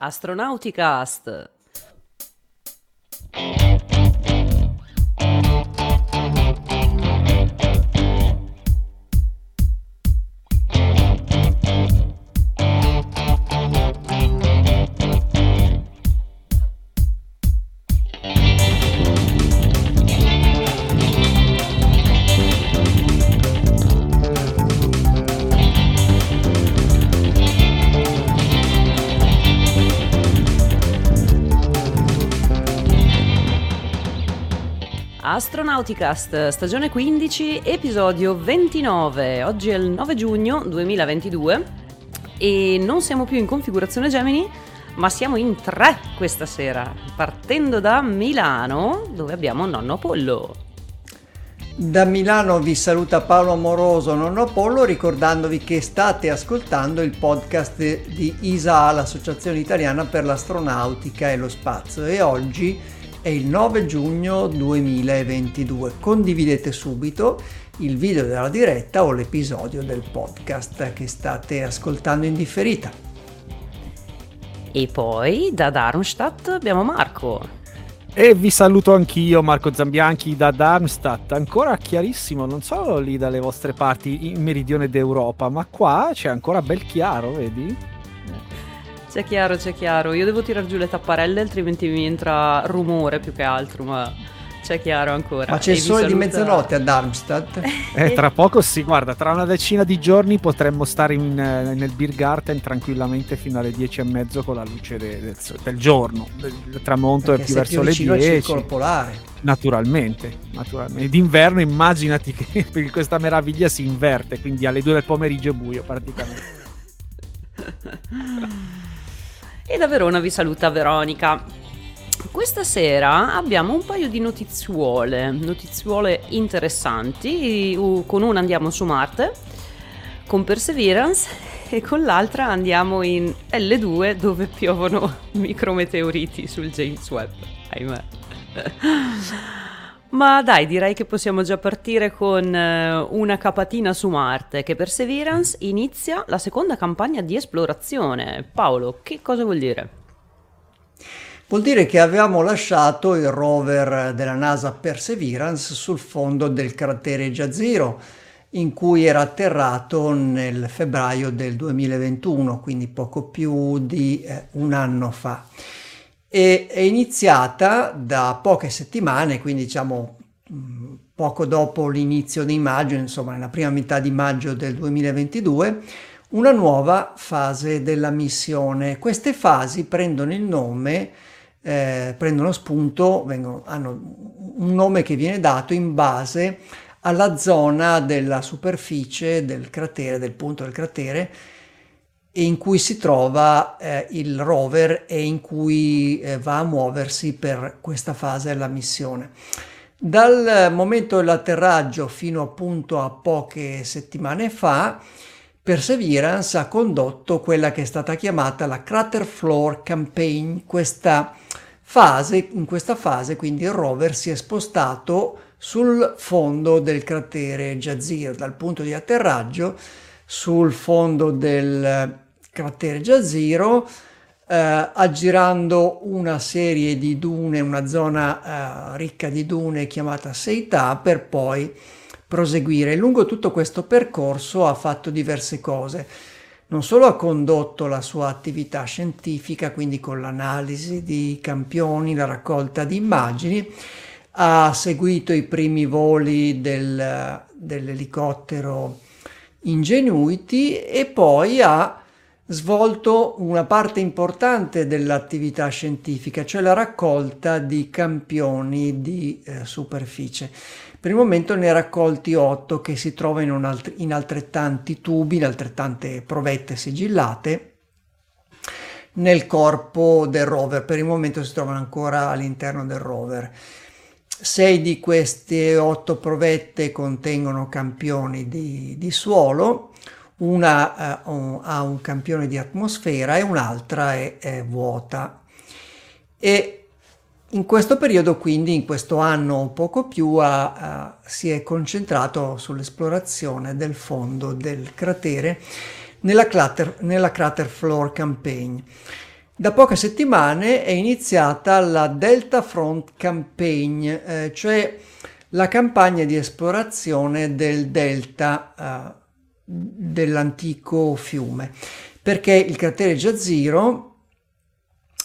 Astronauticast. Astronauticast, stagione 15, episodio 29. Oggi è il 9 giugno 2022 e non siamo più in configurazione Gemini, ma siamo in tre questa sera, partendo da Milano, dove abbiamo nonno Apollo. Da Milano vi saluta Paolo Amoroso, nonno Apollo, ricordandovi che state ascoltando il podcast di ISA, l'Associazione Italiana per l'Astronautica e lo Spazio, e oggi è il 9 giugno 2022. Condividete subito il video della diretta o l'episodio del podcast che state ascoltando in differita. E poi da Darmstadt abbiamo Marco. E vi saluto anch'io, Marco Zambianchi da Darmstadt. Ancora chiarissimo, non solo lì dalle vostre parti in meridione d'Europa, ma qua c'è ancora bel chiaro, vedi? C'è chiaro, c'è chiaro. Io devo tirar giù le tapparelle, altrimenti mi entra rumore più che altro, ma c'è chiaro ancora. Ma c'è il sole saluta... di mezzanotte a Darmstadt? eh, tra poco sì, guarda, tra una decina di giorni potremmo stare in, eh, nel Beer Garden tranquillamente fino alle dieci e mezzo con la luce de, del, del, giorno. Il tramonto Perché è più verso più le 10. Al polare. Naturalmente, naturalmente. D'inverno immaginati che questa meraviglia si inverte, quindi alle due del pomeriggio è buio praticamente. E da Verona vi saluta Veronica. Questa sera abbiamo un paio di notizuole, notizuole interessanti. Con una andiamo su Marte, con Perseverance, e con l'altra andiamo in L2 dove piovono micrometeoriti sul James Webb. Ahimè. Ma dai, direi che possiamo già partire con eh, una capatina su Marte, che Perseverance inizia la seconda campagna di esplorazione. Paolo, che cosa vuol dire? Vuol dire che avevamo lasciato il rover della NASA Perseverance sul fondo del cratere Jazero, in cui era atterrato nel febbraio del 2021, quindi poco più di eh, un anno fa e è iniziata da poche settimane, quindi diciamo poco dopo l'inizio di maggio, insomma nella prima metà di maggio del 2022, una nuova fase della missione. Queste fasi prendono il nome, eh, prendono spunto, vengono, hanno un nome che viene dato in base alla zona della superficie del cratere, del punto del cratere, in cui si trova eh, il rover e in cui eh, va a muoversi per questa fase della missione. Dal momento dell'atterraggio fino appunto a poche settimane fa, Perseverance ha condotto quella che è stata chiamata la Crater Floor Campaign. Questa fase, in questa fase quindi il rover si è spostato sul fondo del cratere Jazir, dal punto di atterraggio sul fondo del cratere Jaziro, eh, aggirando una serie di dune, una zona eh, ricca di dune chiamata Seita, per poi proseguire. Lungo tutto questo percorso ha fatto diverse cose. Non solo ha condotto la sua attività scientifica, quindi con l'analisi di campioni, la raccolta di immagini, ha seguito i primi voli del, dell'elicottero Ingenuity e poi ha svolto una parte importante dell'attività scientifica, cioè la raccolta di campioni di eh, superficie. Per il momento ne ha raccolti otto che si trovano in, alt- in altrettanti tubi, in altrettante provette sigillate nel corpo del rover. Per il momento si trovano ancora all'interno del rover. Sei di queste otto provette contengono campioni di, di suolo, una uh, ha un campione di atmosfera e un'altra è, è, vuota. E in questo periodo, quindi in questo anno o poco più, ha, uh, si è concentrato sull'esplorazione del fondo del cratere nella crater, nella crater Floor Campaign. Da poche settimane è iniziata la Delta Front Campaign, eh, cioè la campagna di esplorazione del delta eh, dell'antico fiume, perché il cratere Jazero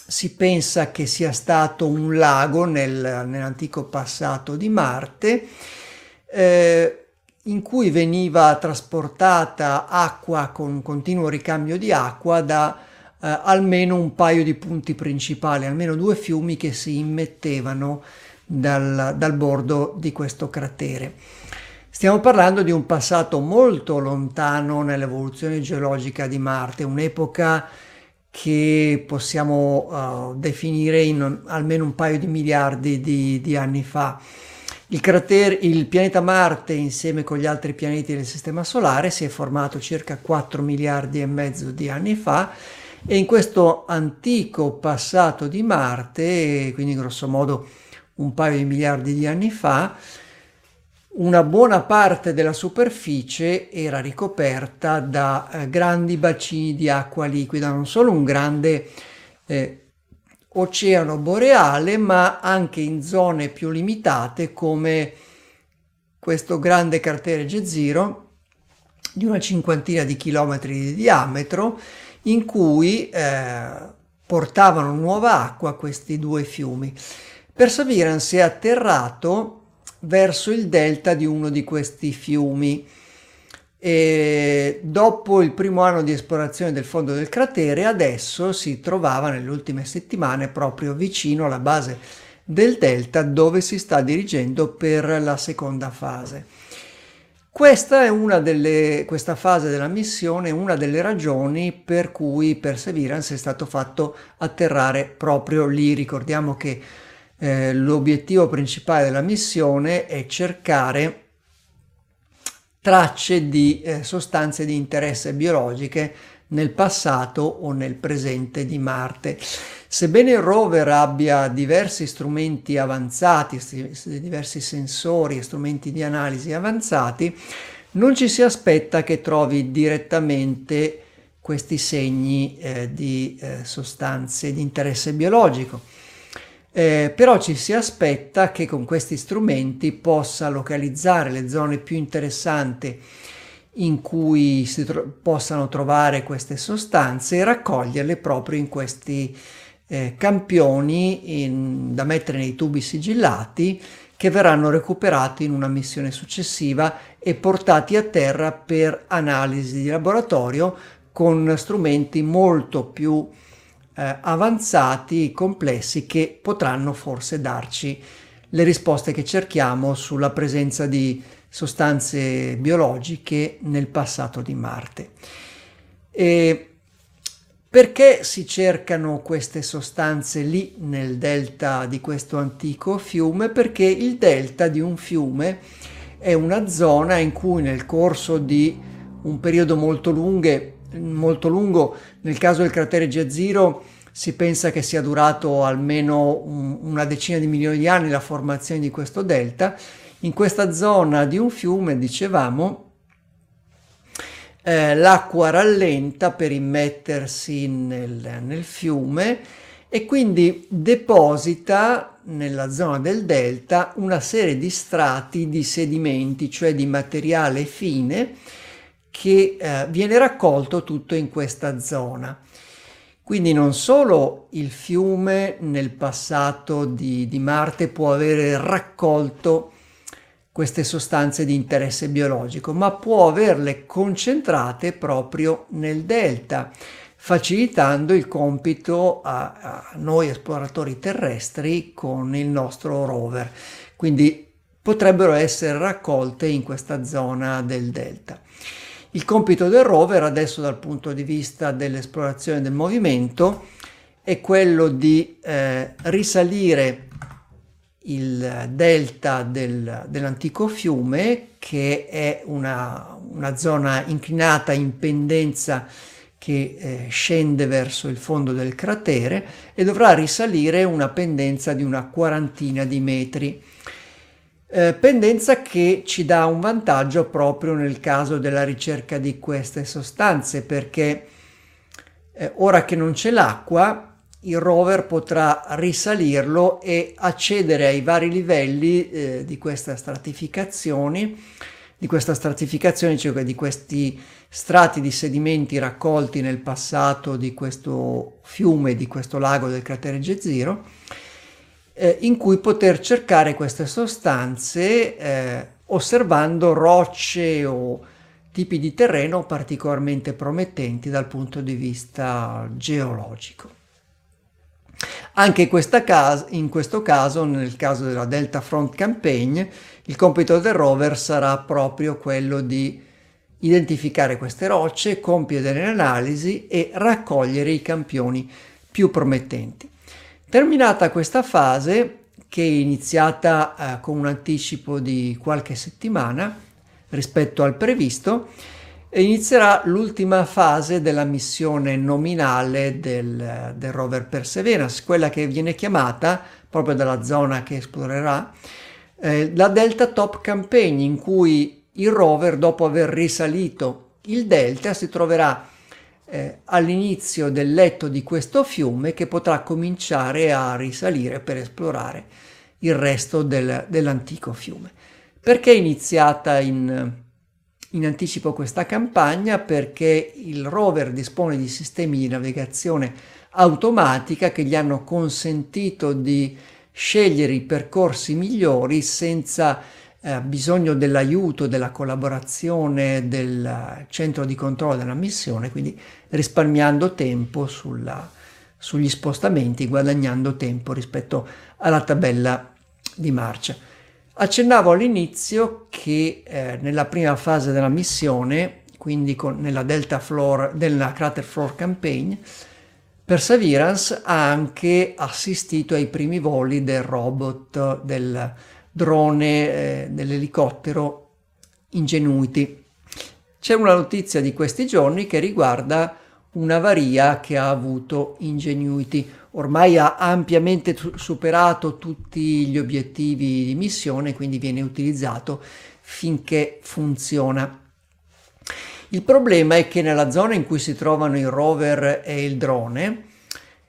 si pensa che sia stato un lago nel, nell'antico passato di Marte, eh, in cui veniva trasportata acqua con continuo ricambio di acqua da eh, almeno un paio di punti principali, almeno due fiumi che si immettevano dal, dal bordo di questo cratere. Stiamo parlando di un passato molto lontano nell'evoluzione geologica di Marte, un'epoca che possiamo uh, definire in almeno un paio di miliardi di, di anni fa. Il, cratere, il pianeta Marte, insieme con gli altri pianeti del Sistema Solare, si è formato circa 4 miliardi e mezzo di anni fa e in questo antico passato di Marte, quindi grosso modo un paio di miliardi di anni fa, una buona parte della superficie era ricoperta da eh, grandi bacini di acqua liquida, non solo un grande eh, oceano boreale, ma anche in zone più limitate come questo grande cratere Jezero di una cinquantina di chilometri di diametro in cui eh, portavano nuova acqua questi due fiumi. Perseverance è atterrato verso il delta di uno di questi fiumi. E dopo il primo anno di esplorazione del fondo del cratere, adesso si trovava nelle ultime settimane proprio vicino alla base del delta dove si sta dirigendo per la seconda fase. Questa è una delle, questa fase della missione una delle ragioni per cui Perseverance è stato fatto atterrare proprio lì. Ricordiamo che eh, l'obiettivo principale della missione è cercare tracce di eh, sostanze di interesse biologiche nel passato o nel presente di Marte. Sebbene il rover abbia diversi strumenti avanzati, diversi sensori e strumenti di analisi avanzati, non ci si aspetta che trovi direttamente questi segni eh, di eh, sostanze di interesse biologico. Eh, però ci si aspetta che con questi strumenti possa localizzare le zone più interessanti in cui si tro- possano trovare queste sostanze e raccoglierle proprio in questi eh, campioni in, da mettere nei tubi sigillati che verranno recuperati in una missione successiva e portati a terra per analisi di laboratorio con strumenti molto più eh, avanzati, complessi, che potranno forse darci le risposte che cerchiamo sulla presenza di sostanze biologiche nel passato di Marte. E perché si cercano queste sostanze lì nel delta di questo antico fiume? Perché il delta di un fiume è una zona in cui nel corso di un periodo molto lunghe molto lungo. Nel caso del cratere Jezero si pensa che sia durato almeno un, una decina di milioni di anni la formazione di questo delta. In questa zona di un fiume, dicevamo, eh, l'acqua rallenta per immettersi nel, nel fiume e quindi deposita nella zona del delta una serie di strati di sedimenti, cioè di materiale fine, che eh, viene raccolto tutto in questa zona. Quindi non solo il fiume nel passato di, di Marte può avere raccolto queste sostanze di interesse biologico, ma può averle concentrate proprio nel delta, facilitando il compito a, a, noi esploratori terrestri con il nostro rover. Quindi potrebbero essere raccolte in questa zona del delta. Il compito del rover adesso dal punto di vista dell'esplorazione del movimento è quello di eh, risalire il delta del, dell'antico fiume che è una, una, zona inclinata in pendenza che eh, scende verso il fondo del cratere e dovrà risalire una pendenza di una quarantina di metri. Eh, pendenza che ci dà un vantaggio proprio nel caso della ricerca di queste sostanze perché eh, ora che non c'è l'acqua il rover potrà risalirlo e accedere ai vari livelli eh, di questa stratificazione, di questa stratificazione, cioè di questi strati di sedimenti raccolti nel passato di questo fiume, di questo lago del cratere Jezero, eh, in cui poter cercare queste sostanze eh, osservando rocce o tipi di terreno particolarmente promettenti dal punto di vista geologico. Anche in, caso, in questo caso, nel caso della Delta Front Campaign, il compito del rover sarà proprio quello di identificare queste rocce, compiere delle analisi e raccogliere i campioni più promettenti. Terminata questa fase, che è iniziata eh, con un anticipo di qualche settimana rispetto al previsto, inizierà l'ultima fase della missione nominale del, del, rover Perseverance, quella che viene chiamata, proprio dalla zona che esplorerà, eh, la Delta Top Campaign, in cui il rover, dopo aver risalito il delta, si troverà eh, all'inizio del letto di questo fiume che potrà cominciare a risalire per esplorare il resto del, dell'antico fiume. Perché è iniziata in, in anticipo questa campagna? Perché il rover dispone di sistemi di navigazione automatica che gli hanno consentito di scegliere i percorsi migliori senza eh, bisogno dell'aiuto, della collaborazione del centro di controllo della missione, quindi risparmiando tempo sulla, sugli spostamenti, guadagnando tempo rispetto alla tabella di marcia. Accennavo all'inizio che eh, nella prima fase della missione, quindi con, nella Delta Floor, della Crater Floor Campaign, Perseverance ha anche assistito ai primi voli del robot del drone, eh, dell'elicottero Ingenuity. C'è una notizia di questi giorni che riguarda un'avaria che ha avuto Ingenuity. Ormai ha ampiamente superato tutti gli obiettivi di missione, quindi viene utilizzato finché funziona. Il problema è che nella zona in cui si trovano il rover e il drone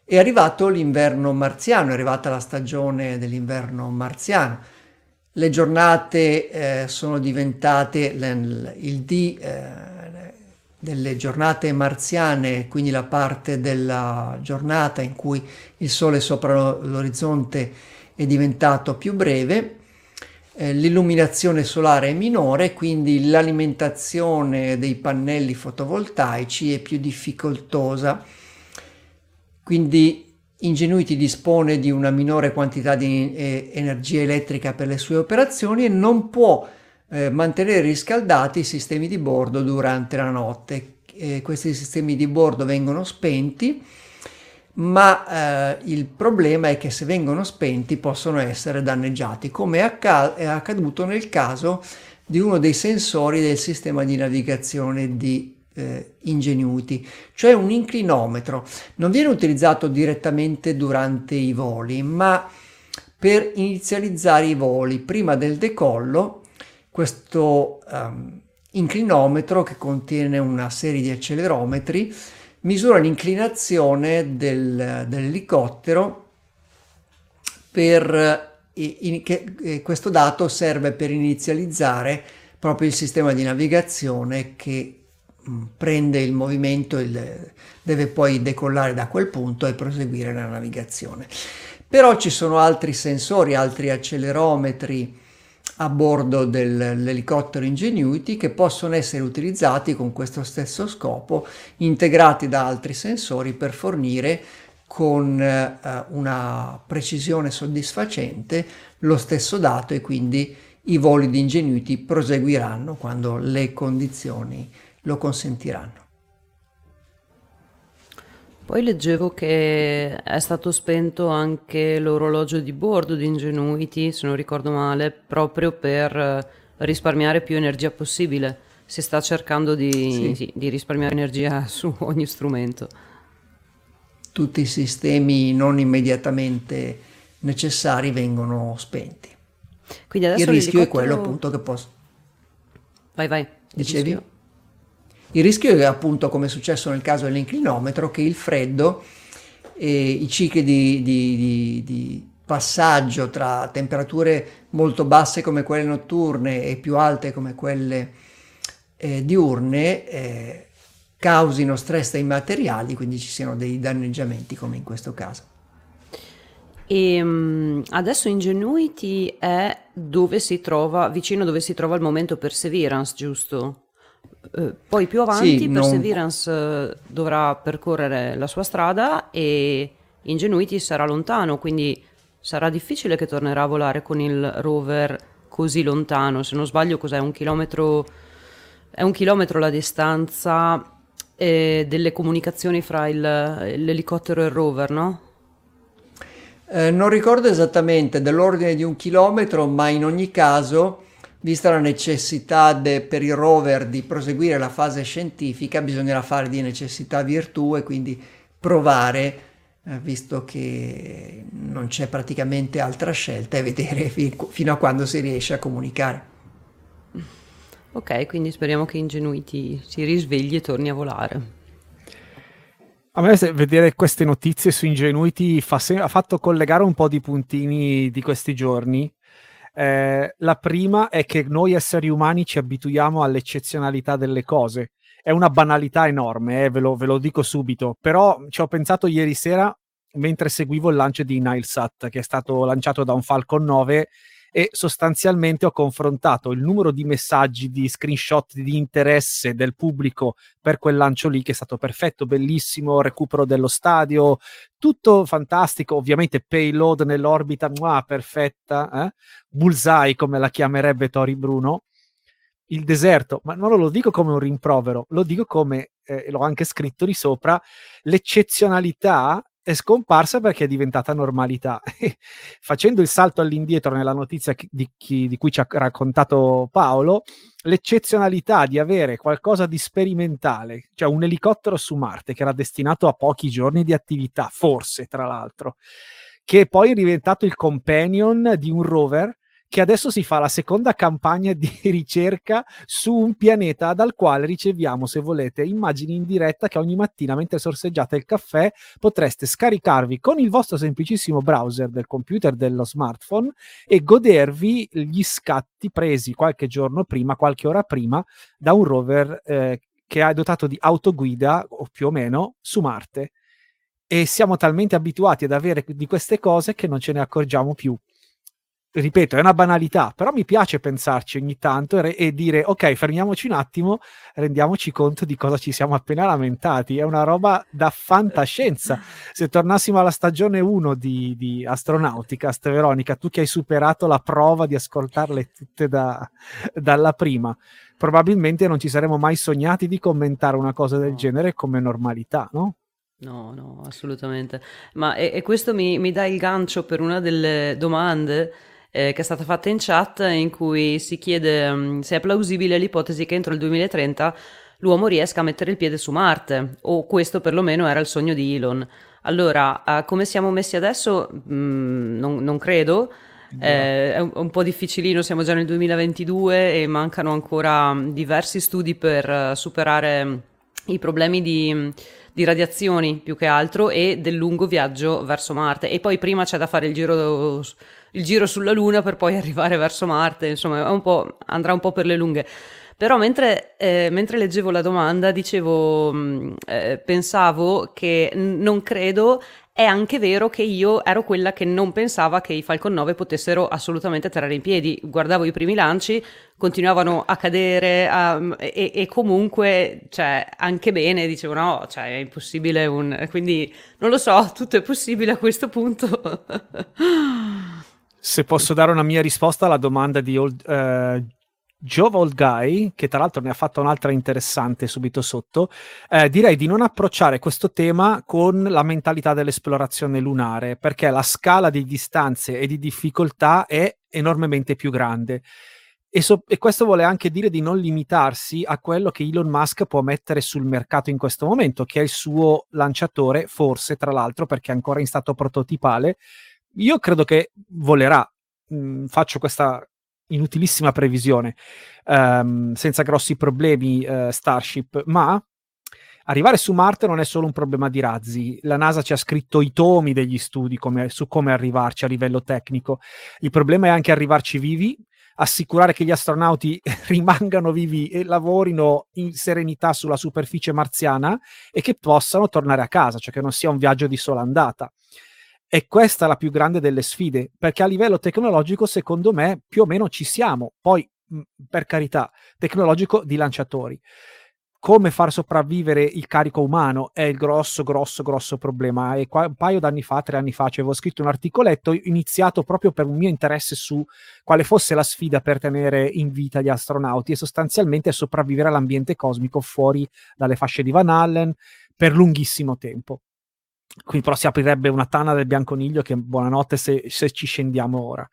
è arrivato l'inverno marziano, è arrivata la stagione dell'inverno marziano le giornate eh, sono diventate il D eh, delle giornate marziane, quindi la parte della giornata in cui il sole sopra l'orizzonte è diventato più breve, eh, l'illuminazione solare è minore, quindi l'alimentazione dei pannelli fotovoltaici è più difficoltosa. Quindi Ingenuity dispone di una minore quantità di eh, energia elettrica per le sue operazioni e non può eh, mantenere riscaldati i sistemi di bordo durante la notte. Eh, questi sistemi di bordo vengono spenti, ma eh, il problema è che se vengono spenti possono essere danneggiati, come è, è accaduto nel caso di uno dei sensori del sistema di navigazione di eh, Ingenuity, cioè un inclinometro. Non viene utilizzato direttamente durante i voli, ma per inizializzare i voli prima del decollo, questo um, inclinometro che contiene una serie di accelerometri misura l'inclinazione del, dell'elicottero per in, che, eh, questo dato serve per inizializzare proprio il sistema di navigazione che Mm, prende il movimento, il, deve poi decollare da quel punto e proseguire la navigazione. Però ci sono altri sensori, altri accelerometri a bordo dell'elicottero Ingenuity che possono essere utilizzati con questo stesso scopo, integrati da altri sensori per fornire con eh, una precisione soddisfacente lo stesso dato e quindi i voli di Ingenuity proseguiranno quando le condizioni lo consentiranno. Poi leggevo che è stato spento anche l'orologio di bordo di Ingenuity, se non ricordo male, proprio per risparmiare più energia possibile. Si sta cercando di, sì. Di risparmiare energia su ogni strumento. Tutti i sistemi non immediatamente necessari vengono spenti. Il rischio è quello appunto che posso... Vai, vai. Dicevi? Rischio. Il rischio è appunto, come è successo nel caso dell'inclinometro, che il freddo e i cicli di, di, di, di passaggio tra temperature molto basse come quelle notturne e più alte come quelle eh, diurne eh, causino stress ai materiali, quindi ci siano dei danneggiamenti come in questo caso. E um, adesso Ingenuity è dove si trova, vicino dove si trova il momento Perseverance, giusto? Uh, poi più avanti sì, Perseverance non... dovrà percorrere la sua strada e Ingenuity sarà lontano, quindi sarà difficile che tornerà a volare con il rover così lontano. Se non sbaglio, cos'è? Un chilometro. È un chilometro la distanza eh, delle comunicazioni fra il, l'elicottero e il rover, no? Eh, non ricordo esattamente dell'ordine di un chilometro, ma in ogni caso, vista la necessità de, per il rover di proseguire la fase scientifica, bisognerà fare di necessità virtù e quindi provare, eh, visto che non c'è praticamente altra scelta, e vedere fi- fino a quando si riesce a comunicare. Ok, quindi speriamo che Ingenuity si risvegli e torni a volare. A me vedere queste notizie su Ingenuity fa se- ha fatto collegare un po' di puntini di questi giorni. Eh, la prima è che noi esseri umani ci abituiamo all'eccezionalità delle cose. È una banalità enorme, eh, ve, lo, ve, lo, dico subito, però ci ho pensato ieri sera mentre seguivo il lancio di Nilesat, che è stato lanciato da un Falcon 9 e sostanzialmente ho confrontato il numero di messaggi, di screenshot di interesse del pubblico per quel lancio lì che è stato perfetto, bellissimo, recupero dello stadio, tutto fantastico, ovviamente payload nell'orbita, muah, perfetta, eh? bullseye come la chiamerebbe Tori Bruno, il deserto, ma non lo dico come un rimprovero, lo dico come, eh, l'ho anche scritto di sopra, l'eccezionalità è scomparsa perché è diventata normalità. Facendo il salto all'indietro nella notizia di, chi, di cui ci ha raccontato Paolo, l'eccezionalità di avere qualcosa di sperimentale, cioè un elicottero su Marte che era destinato a pochi giorni di attività, forse tra l'altro, che poi è diventato il companion di un rover che adesso si fa la seconda campagna di ricerca su un pianeta dal quale riceviamo, se volete, immagini in diretta che ogni mattina mentre sorseggiate il caffè potreste scaricarvi con il vostro semplicissimo browser del computer dello smartphone e godervi gli scatti presi qualche giorno prima, qualche ora prima, da un rover eh, che è dotato di autoguida o più o meno su Marte. E siamo talmente abituati ad avere di queste cose che non ce ne accorgiamo più ripeto, è una banalità, però mi piace pensarci ogni tanto e, e, dire ok, fermiamoci un attimo, rendiamoci conto di cosa ci siamo appena lamentati. È una roba da fantascienza. Se tornassimo alla stagione 1 di, di Astronauticast, Veronica, tu che hai superato la prova di ascoltarle tutte da, dalla prima, probabilmente non ci saremmo mai sognati di commentare una cosa del genere come normalità, no? No, no, assolutamente. Ma e, e questo mi, mi dà il gancio per una delle domande eh, che è stata fatta in chat in cui si chiede um, se è plausibile l'ipotesi che entro il 2030 l'uomo riesca a mettere il piede su Marte, o questo perlomeno era il sogno di Elon. Allora, uh, come siamo messi adesso? Mm, non, non, credo. Eh, è un, un, po' difficilino, siamo già nel 2022 e mancano ancora diversi studi per uh, superare i problemi di, di, radiazioni più che altro e del lungo viaggio verso Marte. E poi prima c'è da fare il giro il giro sulla Luna per poi arrivare verso Marte, insomma un andrà un po' per le lunghe. Però mentre, eh, mentre leggevo la domanda, dicevo, mm, eh, pensavo che non credo, è anche vero che io ero quella che non pensava che i Falcon 9 potessero assolutamente atterrare in piedi. Guardavo i primi lanci, continuavano a cadere a, e, e, comunque, cioè, anche bene, dicevo no, cioè, è impossibile un... Quindi, non lo so, tutto è possibile a questo punto. Se posso dare una mia risposta alla domanda di Old, uh, Jove Old Guy, che tra l'altro ne ha fatto un'altra interessante subito sotto, eh, direi di non approcciare questo tema con la mentalità dell'esplorazione lunare, perché la scala di distanze e di difficoltà è enormemente più grande. E, so- e, questo vuole anche dire di non limitarsi a quello che Elon Musk può mettere sul mercato in questo momento, che è il suo lanciatore, forse tra l'altro perché è ancora in stato prototipale, io credo che volerà. Mm, faccio questa inutilissima previsione, um, senza grossi problemi uh, Starship, ma arrivare su Marte non è solo un problema di razzi. La NASA ci ha scritto i tomi degli studi come, su come arrivarci a livello tecnico. Il problema è anche arrivarci vivi, assicurare che gli astronauti rimangano vivi e lavorino in serenità sulla superficie marziana e che possano tornare a casa, cioè che non sia un viaggio di sola andata. E questa è la più grande delle sfide, perché a livello tecnologico, secondo me, più o meno ci siamo. Poi, per carità, tecnologico di lanciatori come far sopravvivere il carico umano è il grosso, grosso, grosso problema. E qua, un paio d'anni fa, tre anni fa, avevo scritto un articoletto iniziato proprio per un mio interesse su quale fosse la sfida per tenere in vita gli astronauti e sostanzialmente sopravvivere all'ambiente cosmico fuori dalle fasce di Van Allen per lunghissimo tempo. Quindi però si aprirebbe una tana del bianconiglio che buonanotte se, se ci scendiamo ora.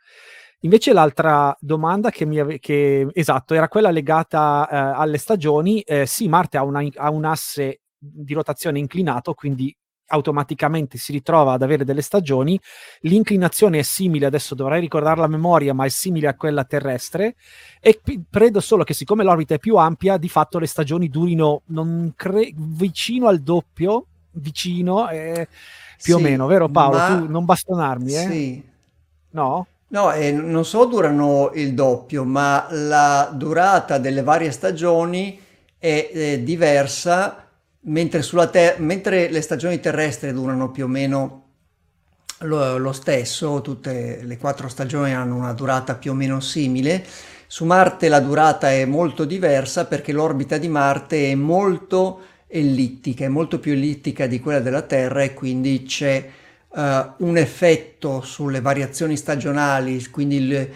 Invece l'altra domanda che mi ave- che, esatto, era quella legata eh, alle stagioni. Eh, sì, Marte ha, una, ha, un asse di rotazione inclinato, quindi automaticamente si ritrova ad avere delle stagioni. L'inclinazione è simile, adesso dovrei ricordare la memoria, ma è simile a quella terrestre. E credo solo che siccome l'orbita è più ampia, di fatto le stagioni durino cre- vicino al doppio, vicino, eh, più sì, o meno, vero Paolo? Ma... Tu non bastonarmi, eh? Sì. No? No, e non solo durano il doppio, ma la durata delle varie stagioni è, è diversa, mentre, te- mentre, le stagioni terrestri durano più o meno lo, lo, stesso, tutte le quattro stagioni hanno una durata più o meno simile. Su Marte la durata è molto diversa perché l'orbita di Marte è molto ellittica, è molto più ellittica di quella della Terra e quindi c'è uh, un effetto sulle variazioni stagionali, quindi le,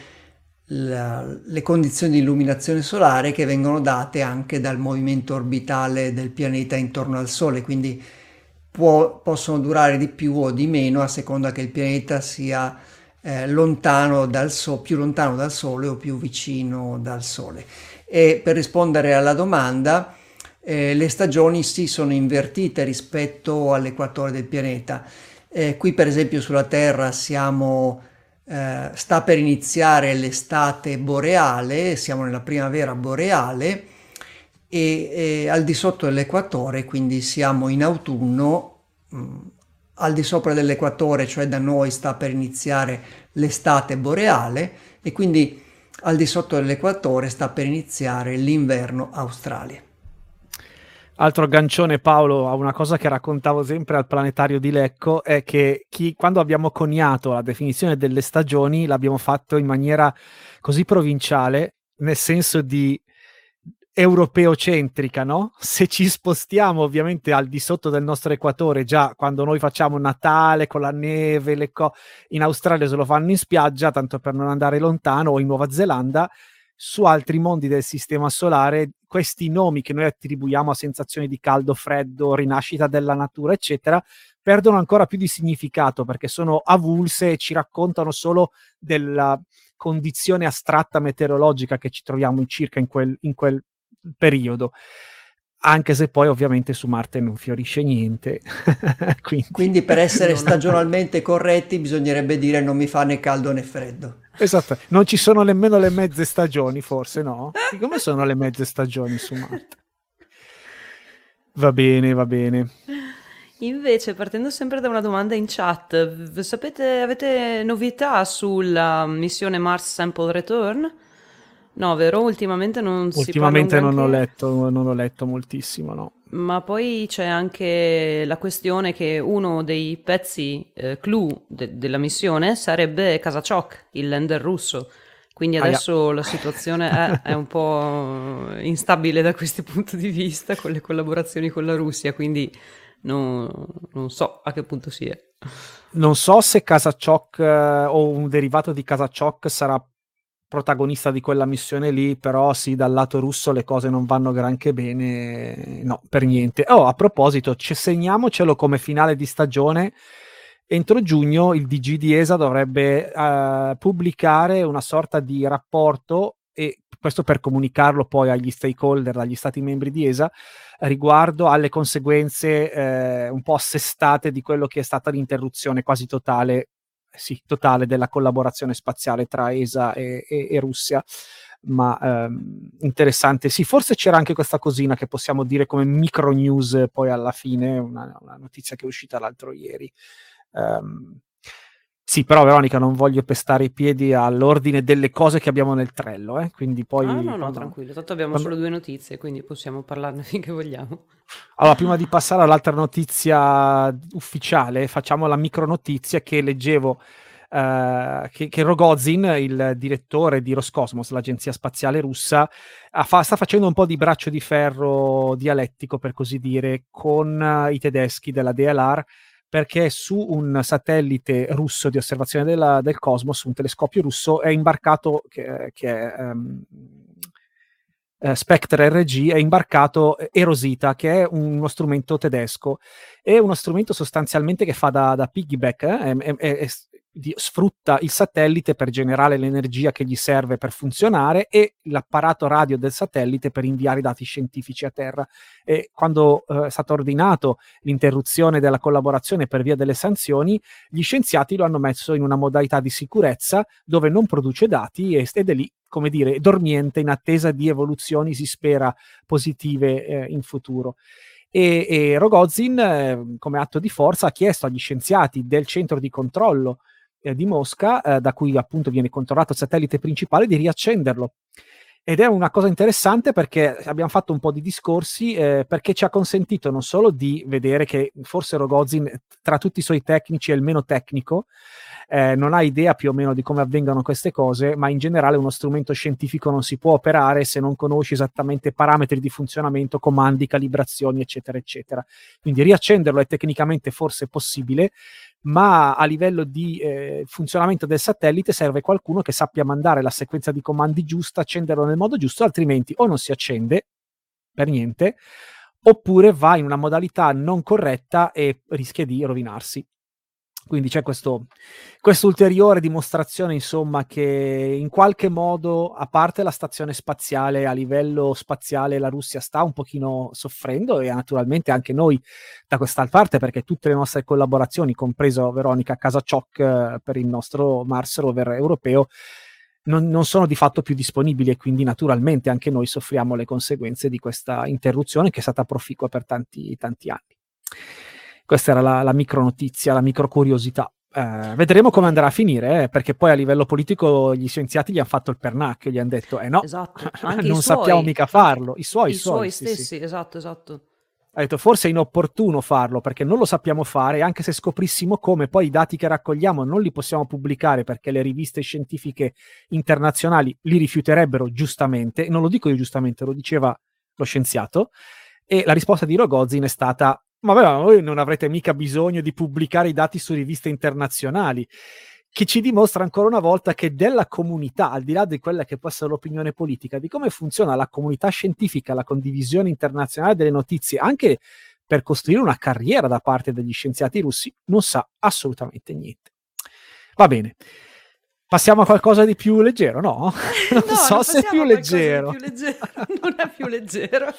la, le condizioni di illuminazione solare che vengono date anche dal movimento orbitale del pianeta intorno al Sole, quindi può, possono durare di più o di meno a seconda che il pianeta sia eh, lontano dal so- più lontano dal Sole o più vicino dal Sole. E per rispondere alla domanda, eh, le stagioni si sono invertite rispetto all'equatore del pianeta. Eh, qui per esempio sulla Terra siamo, eh, sta per iniziare l'estate boreale, siamo nella primavera boreale e, e al di sotto dell'equatore, quindi siamo in autunno, mh, mm, al di sopra dell'equatore, cioè da noi sta per iniziare l'estate boreale e quindi al di sotto dell'equatore sta per iniziare l'inverno australe. Altro aggancione Paolo a una cosa che raccontavo sempre al planetario di Lecco è che chi, quando abbiamo coniato la definizione delle stagioni l'abbiamo fatto in maniera così provinciale, nel senso di europeocentrica, no? Se ci spostiamo ovviamente al di sotto del nostro equatore, già quando noi facciamo Natale con la neve, le co- in Australia se lo fanno in spiaggia, tanto per non andare lontano, o in Nuova Zelanda, su altri mondi del sistema solare questi nomi che noi attribuiamo a sensazioni di caldo, freddo, rinascita della natura, eccetera, perdono ancora più di significato perché sono avulse e ci raccontano solo della condizione astratta meteorologica che ci troviamo in circa in quel, in quel periodo anche se poi ovviamente su Marte non fiorisce niente. Quindi... Quindi... per essere stagionalmente corretti bisognerebbe dire non mi fa né caldo né freddo. Esatto, non ci sono nemmeno le mezze stagioni, forse no? Come sono le mezze stagioni su Marte? Va bene, va bene. Invece, partendo sempre da una domanda in chat, sapete, avete novità sulla missione Mars Sample Return? No, vero? Ultimamente non si Ultimamente non ho, letto, non ho letto moltissimo, no. Ma poi c'è anche la questione che uno dei pezzi eh, clou de- della missione sarebbe Kazachok, il lander russo. Quindi adesso Aia. la situazione è, è, un po' instabile da questo punto di vista con le collaborazioni con la Russia, quindi non, non so a che punto si è. Non so se Kazachok eh, o un derivato di Kazachok sarà protagonista di quella missione lì, però sì, dal lato russo le cose non vanno granché bene, no, per niente. Oh, a proposito, ci segniamocelo come finale di stagione. Entro giugno il DG di ESA dovrebbe uh, pubblicare una sorta di rapporto e questo per comunicarlo poi agli stakeholder, agli stati membri di ESA, riguardo alle conseguenze eh, un po' assestate di quello che è stata l'interruzione quasi totale sì, totale della collaborazione spaziale tra ESA e, e, e Russia. ma ehm, interessante. Sì, forse c'era anche questa cosina che possiamo dire come micro news poi alla fine, una, una notizia che è uscita l'altro ieri. Um, sì, però Veronica non voglio pestare i piedi all'ordine delle cose che abbiamo nel trello, eh? quindi poi... Ah, no, no, tranquillo, tanto abbiamo quando... solo due notizie, quindi possiamo parlarne finché vogliamo. Allora, prima di passare all'altra notizia ufficiale, facciamo la micro notizia che leggevo Uh, che, che, Rogozin, il direttore di Roscosmos, l'agenzia spaziale russa, fa, sta facendo un po' di braccio di ferro dialettico, per così dire, con uh, i tedeschi della DLR, perché su un satellite russo di osservazione della, del cosmos, un telescopio russo, è imbarcato, che, che è um, eh, Spectre RG, è imbarcato Erosita, che è uno strumento tedesco. È uno strumento sostanzialmente che fa da, da piggyback, eh? è, è, di, sfrutta il satellite per generare l'energia che gli serve per funzionare e l'apparato radio del satellite per inviare i dati scientifici a terra. E quando eh, è stata ordinato l'interruzione della collaborazione per via delle sanzioni, gli scienziati lo hanno messo in una modalità di sicurezza dove non produce dati ed è lì come dire, dormiente in attesa di evoluzioni, si spera, positive eh, in futuro. E, e Rogozin, eh, come atto di forza, ha chiesto agli scienziati del centro di controllo eh, di Mosca, eh, da cui appunto viene controllato il satellite principale, di riaccenderlo. Ed è una cosa interessante perché abbiamo fatto un po' di discorsi, eh, perché ci ha consentito non solo di vedere che forse Rogozin, tra tutti i suoi tecnici, è il meno tecnico, eh, non ha idea più o meno di come avvengano queste cose, ma in generale uno strumento scientifico non si può operare se non conosci esattamente parametri di funzionamento, comandi, calibrazioni, eccetera, eccetera. Quindi riaccenderlo è tecnicamente forse possibile, ma a livello di eh, funzionamento del satellite serve qualcuno che sappia mandare la sequenza di comandi giusta, accenderlo nel modo giusto, altrimenti o non si accende per niente, oppure va in una modalità non corretta e rischia di rovinarsi. Quindi c'è questa ulteriore dimostrazione, insomma, che in qualche modo, a parte la stazione spaziale, a livello spaziale la Russia sta un pochino soffrendo e naturalmente anche noi da questa parte, perché tutte le nostre collaborazioni, compreso Veronica Kasachok eh, per il nostro Mars rover europeo, non, non, sono di fatto più disponibili e quindi naturalmente anche noi soffriamo le conseguenze di questa interruzione che è stata proficua per tanti, tanti anni. Questa era la, la micro notizia, la micro curiosità. Eh, vedremo come andrà a finire, eh, perché poi a livello politico gli scienziati gli hanno fatto il pernacchio, gli hanno detto, eh no, esatto. non sappiamo mica farlo. I suoi, i suoi, suoi stessi, sì. esatto, esatto. Ha detto, forse è inopportuno farlo perché non lo sappiamo fare, anche se scoprissimo come, poi i dati che raccogliamo non li possiamo pubblicare perché le riviste scientifiche internazionali li rifiuterebbero giustamente, non lo dico io giustamente, lo diceva lo scienziato, e la risposta di Rogozin è stata ma beh, voi non avrete mica bisogno di pubblicare i dati su riviste internazionali, che ci dimostra ancora una volta che della comunità, al di là di quella che può essere l'opinione politica, di come funziona la comunità scientifica, la condivisione internazionale delle notizie, anche per costruire una carriera da parte degli scienziati russi, non sa assolutamente niente. Va bene. Passiamo a qualcosa di più leggero, no? Non no, so non se è più leggero. più leggero. Non è più leggero.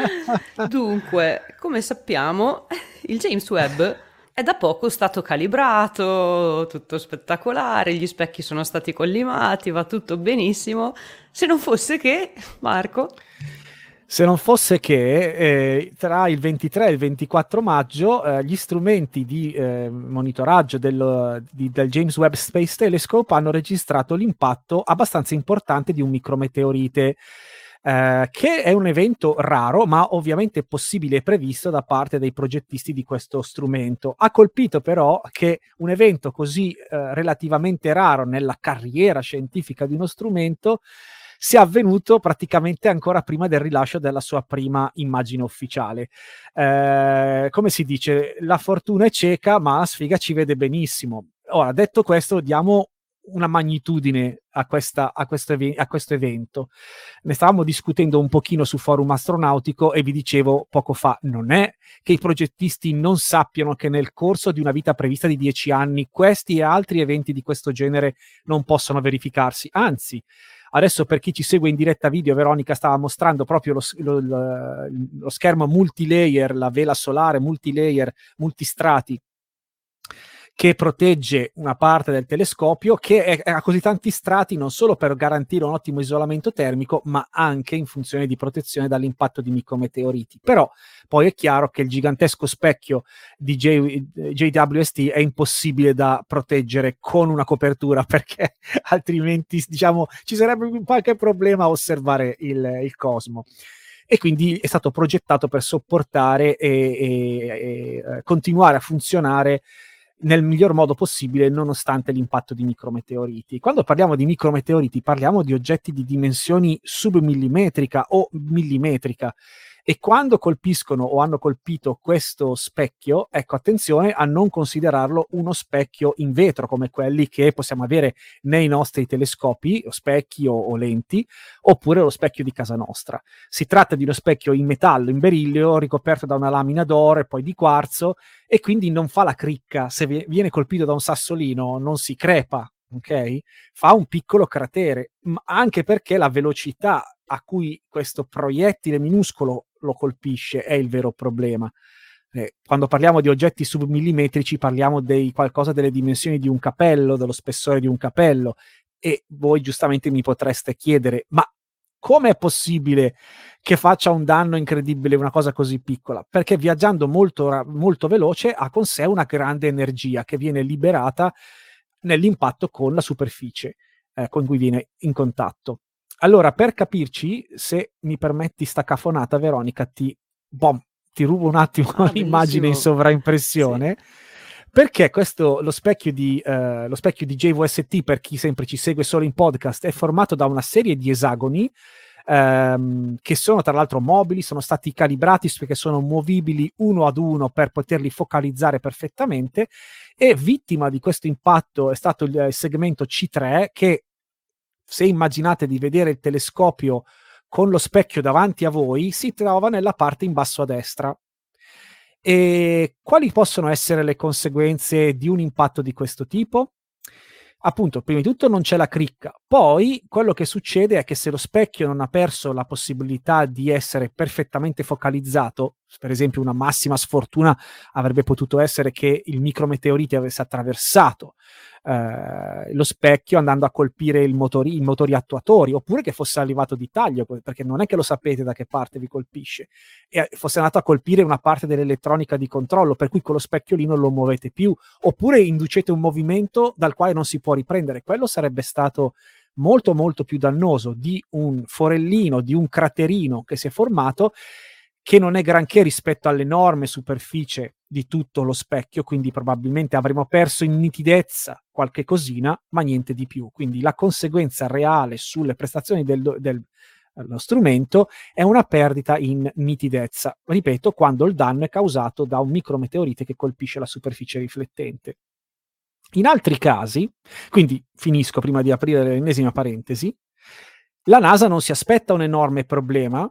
Dunque, come sappiamo, il James Webb è da poco stato calibrato, tutto spettacolare, gli specchi sono stati collimati, va tutto benissimo, se non fosse che, Marco... Se non fosse che eh, tra il 23 e il 24 maggio eh, gli strumenti di eh, monitoraggio del, di, del, James Webb Space Telescope hanno registrato l'impatto abbastanza importante di un micrometeorite, eh, che è un evento raro, ma ovviamente possibile e previsto da parte dei progettisti di questo strumento. Ha colpito però che un evento così eh, relativamente raro nella carriera scientifica di uno strumento sia avvenuto praticamente ancora prima del rilascio della sua prima immagine ufficiale. Eh, come si dice, la fortuna è cieca, ma la sfiga ci vede benissimo. Ora, detto questo, diamo una magnitudine a, questa, a, questo a, questo evento. Ne stavamo discutendo un pochino su forum astronautico e vi dicevo poco fa, non è che i progettisti non sappiano che nel corso di una vita prevista di dieci anni questi e altri eventi di questo genere non possono verificarsi, anzi Adesso per chi ci segue in diretta video, Veronica stava mostrando proprio lo, lo, lo schermo multilayer, la vela solare multilayer, multistrati che protegge una parte del telescopio che ha così tanti strati non solo per garantire un ottimo isolamento termico, ma anche in funzione di protezione dall'impatto di micrometeoriti. Però poi è chiaro che il gigantesco specchio di J, JWST è impossibile da proteggere con una copertura perché altrimenti diciamo ci sarebbe qualche problema a osservare il, il cosmo e quindi è stato progettato per sopportare e, e, e eh, continuare a funzionare nel miglior modo possibile nonostante l'impatto di micrometeoriti. Quando parliamo di micrometeoriti parliamo di oggetti di dimensioni submillimetrica o millimetrica e quando colpiscono o hanno colpito questo specchio, ecco attenzione a non considerarlo uno specchio in vetro come quelli che possiamo avere nei nostri telescopi, o specchi o, o lenti, oppure lo specchio di casa nostra. Si tratta di uno specchio in metallo, in berillio, ricoperto da una lamina d'oro e poi di quarzo e quindi non fa la cricca, se viene colpito da un sassolino non si crepa, ok? Fa un piccolo cratere, anche perché la velocità a cui questo proiettile minuscolo lo colpisce è il vero problema. Eh, quando parliamo di oggetti submillimetrici parliamo di qualcosa delle dimensioni di un capello, dello spessore di un capello e voi giustamente mi potreste chiedere ma come è possibile che faccia un danno incredibile una cosa così piccola? Perché viaggiando molto, molto veloce ha con sé una grande energia che viene liberata nell'impatto con la superficie eh, con cui viene in contatto. Allora, per capirci, se mi permetti sta cafonata, Veronica, ti, bom, ti rubo un attimo ah, l'immagine in sovraimpressione. Sì. Perché questo, lo specchio, di, uh, lo specchio di JVST, per chi sempre ci segue solo in podcast, è formato da una serie di esagoni ehm, che sono tra l'altro mobili, sono stati calibrati perché sono muovibili uno ad uno per poterli focalizzare perfettamente e vittima di questo impatto è stato il segmento C3 che se immaginate di vedere il telescopio con lo specchio davanti a voi, si trova nella parte in basso a destra. E quali possono essere le conseguenze di un impatto di questo tipo? Appunto, prima di tutto non c'è la cricca. Poi quello che succede è che se lo specchio non ha perso la possibilità di essere perfettamente focalizzato, per esempio una massima sfortuna avrebbe potuto essere che il micrometeorite avesse attraversato eh, lo specchio andando a colpire motori, i motori attuatori, oppure che fosse arrivato di taglio, perché non è che lo sapete da che parte vi colpisce, e fosse andato a colpire una parte dell'elettronica di controllo, per cui con lo specchio lì non lo muovete più, oppure inducete un movimento dal quale non si può riprendere. Quello sarebbe stato molto molto più dannoso di un forellino, di un craterino che si è formato che non è granché rispetto all'enorme superficie di tutto lo specchio, quindi probabilmente avremo perso in nitidezza qualche cosina, ma niente di più. Quindi la conseguenza reale sulle prestazioni del, del lo strumento è una perdita in nitidezza, ripeto, quando il danno è causato da un micrometeorite che colpisce la superficie riflettente. In altri casi, quindi finisco prima di aprire l'ennesima parentesi, la NASA non si aspetta un enorme problema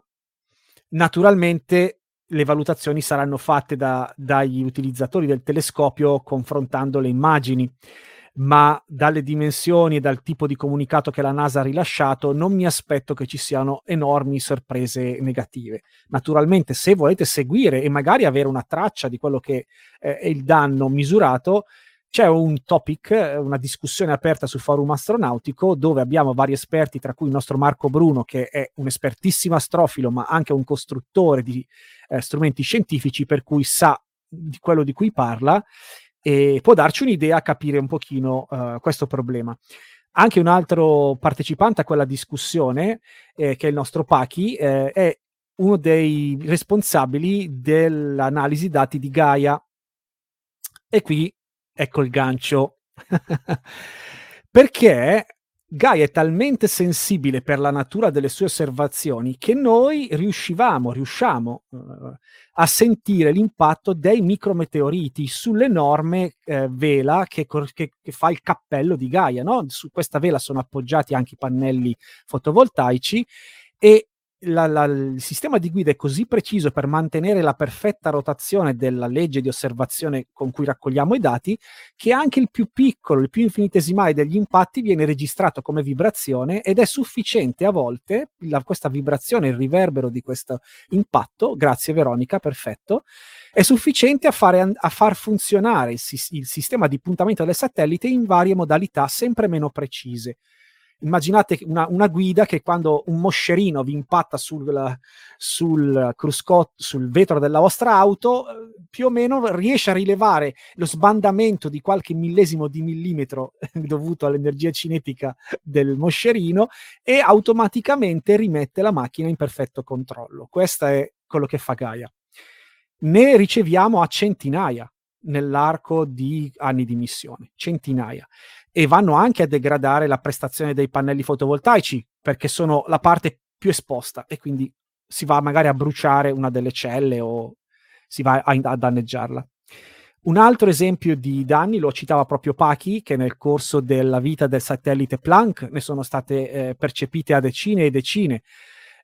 Naturalmente le valutazioni saranno fatte da, dagli utilizzatori del telescopio confrontando le immagini, ma dalle dimensioni e dal tipo di comunicato che la NASA ha rilasciato non mi aspetto che ci siano enormi sorprese negative. Naturalmente se volete seguire e magari avere una traccia di quello che eh, è il danno misurato, c'è un topic, una discussione aperta sul forum astronautico dove abbiamo vari esperti, tra cui il nostro Marco Bruno, che è un espertissimo astrofilo, ma anche un costruttore di eh, strumenti scientifici, per cui sa di quello di cui parla e può darci un'idea capire un pochino uh, questo problema. Anche un altro partecipante a quella discussione, eh, che è il nostro Pachi, eh, è uno dei responsabili dell'analisi dati di Gaia. E qui ecco il gancio. Perché Gaia è talmente sensibile per la natura delle sue osservazioni che noi riuscivamo, riusciamo uh, a sentire l'impatto dei micrometeoriti sull'enorme uh, vela che, che, che, fa il cappello di Gaia. No? Su questa vela sono appoggiati anche i pannelli fotovoltaici e la, la, il sistema di guida è così preciso per mantenere la perfetta rotazione della legge di osservazione con cui raccogliamo i dati, che anche il più piccolo, il più infinitesimale degli impatti viene registrato come vibrazione ed è sufficiente a volte la, questa vibrazione, il riverbero di questo impatto, grazie Veronica, perfetto, è sufficiente a, fare, a far funzionare il, il sistema di puntamento del satellite in varie modalità sempre meno precise immaginate una, una, guida che quando un moscerino vi impatta sul, sul cruscotto, sul vetro della vostra auto, eh, più o meno riesce a rilevare lo sbandamento di qualche millesimo di millimetro dovuto all'energia cinetica del moscerino e automaticamente rimette la macchina in perfetto controllo. Questo è quello che fa Gaia. Ne riceviamo a centinaia nell'arco di anni di missione, centinaia e vanno anche a degradare la prestazione dei pannelli fotovoltaici perché sono la parte più esposta e quindi si va magari a bruciare una delle celle o si va a, a danneggiarla. Un altro esempio di danni lo citava proprio Pachi, che nel corso della vita del satellite Planck ne sono state eh, percepite a decine e decine.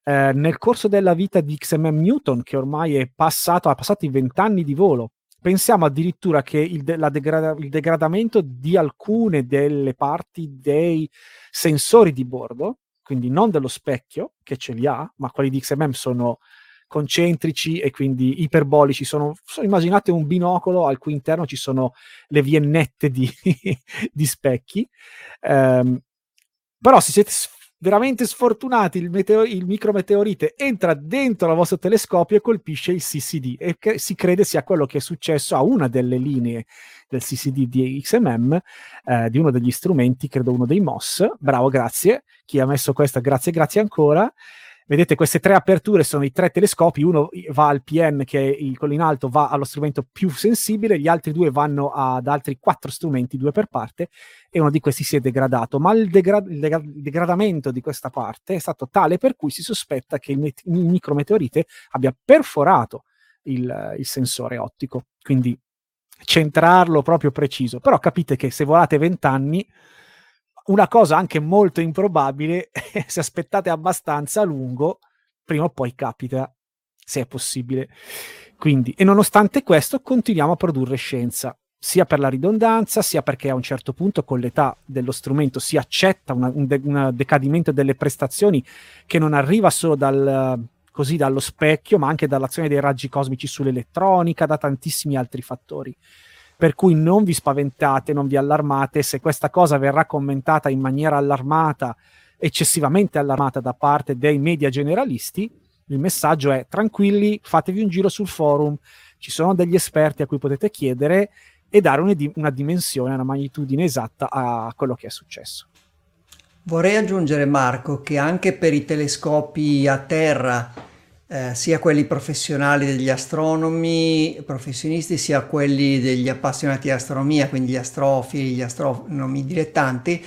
Eh, nel corso della vita di XMM Newton, che ormai è passato, ha passato i vent'anni di volo, pensiamo addirittura che il, de- degrada- il, degradamento di alcune delle parti dei sensori di bordo, quindi non dello specchio che ce li ha, ma quelli di XMM sono concentrici e quindi iperbolici. Sono, sono immaginate un binocolo al cui interno ci sono le viennette di, di specchi. Um, però se siete veramente sfortunati, il, meteo- il micrometeorite entra dentro il vostro telescopio e colpisce il CCD e che si crede sia quello che è successo a una delle linee del CCD di XMM, eh, di uno degli strumenti, credo uno dei MOS. Bravo, grazie. Chi ha messo questa, grazie, grazie ancora. Vedete queste tre aperture sono i tre telescopi, uno va al PN che è il, quello in alto va allo strumento più sensibile, gli altri due vanno ad altri quattro strumenti, due per parte, e uno di questi si è degradato. Ma il, degra- il, degra- il degradamento di questa parte è stato tale per cui si sospetta che il, met- il micrometeorite abbia perforato il, il sensore ottico, quindi centrarlo proprio preciso. Però capite che se volate 20 anni una cosa anche molto improbabile, se aspettate abbastanza a lungo, prima o poi capita, se è possibile. Quindi, e nonostante questo, continuiamo a produrre scienza, sia per la ridondanza, sia perché a un certo punto con l'età dello strumento si accetta una, un, de- un, decadimento delle prestazioni che non arriva solo dal, così dallo specchio, ma anche dall'azione dei raggi cosmici sull'elettronica, da tantissimi altri fattori. Per cui non vi spaventate, non vi allarmate se questa cosa verrà commentata in maniera allarmata, eccessivamente allarmata da parte dei media generalisti. Il messaggio è tranquilli, fatevi un giro sul forum, ci sono degli esperti a cui potete chiedere e dare una, dimensione, una magnitudine esatta a quello che è successo. Vorrei aggiungere Marco che anche per i telescopi a terra eh, sia quelli professionali degli astronomi professionisti sia quelli degli appassionati di astronomia, quindi gli astrofili, gli astronomi dilettanti,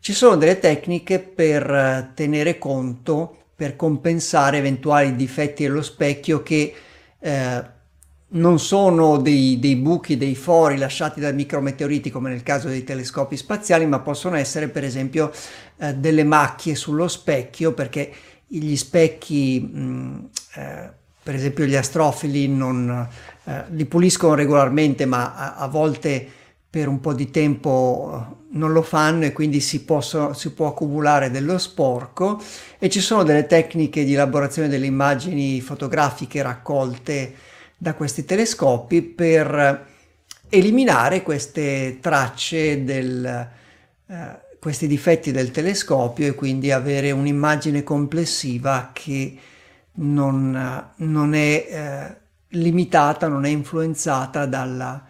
ci sono delle tecniche per eh, tenere conto, per compensare eventuali difetti dello specchio che eh, non sono dei, dei, buchi, dei fori lasciati da micrometeoriti come nel caso dei telescopi spaziali, ma possono essere per esempio eh, delle macchie sullo specchio perché gli specchi, mh, eh, per esempio gli astrofili, non, eh, li puliscono regolarmente, ma a, a, volte per un po' di tempo non lo fanno e quindi si, possono, si può accumulare dello sporco. E ci sono delle tecniche di elaborazione delle immagini fotografiche raccolte da questi telescopi per eliminare queste tracce del, eh, questi difetti del telescopio e quindi avere un'immagine complessiva che non, non è eh, limitata, non è influenzata dalla,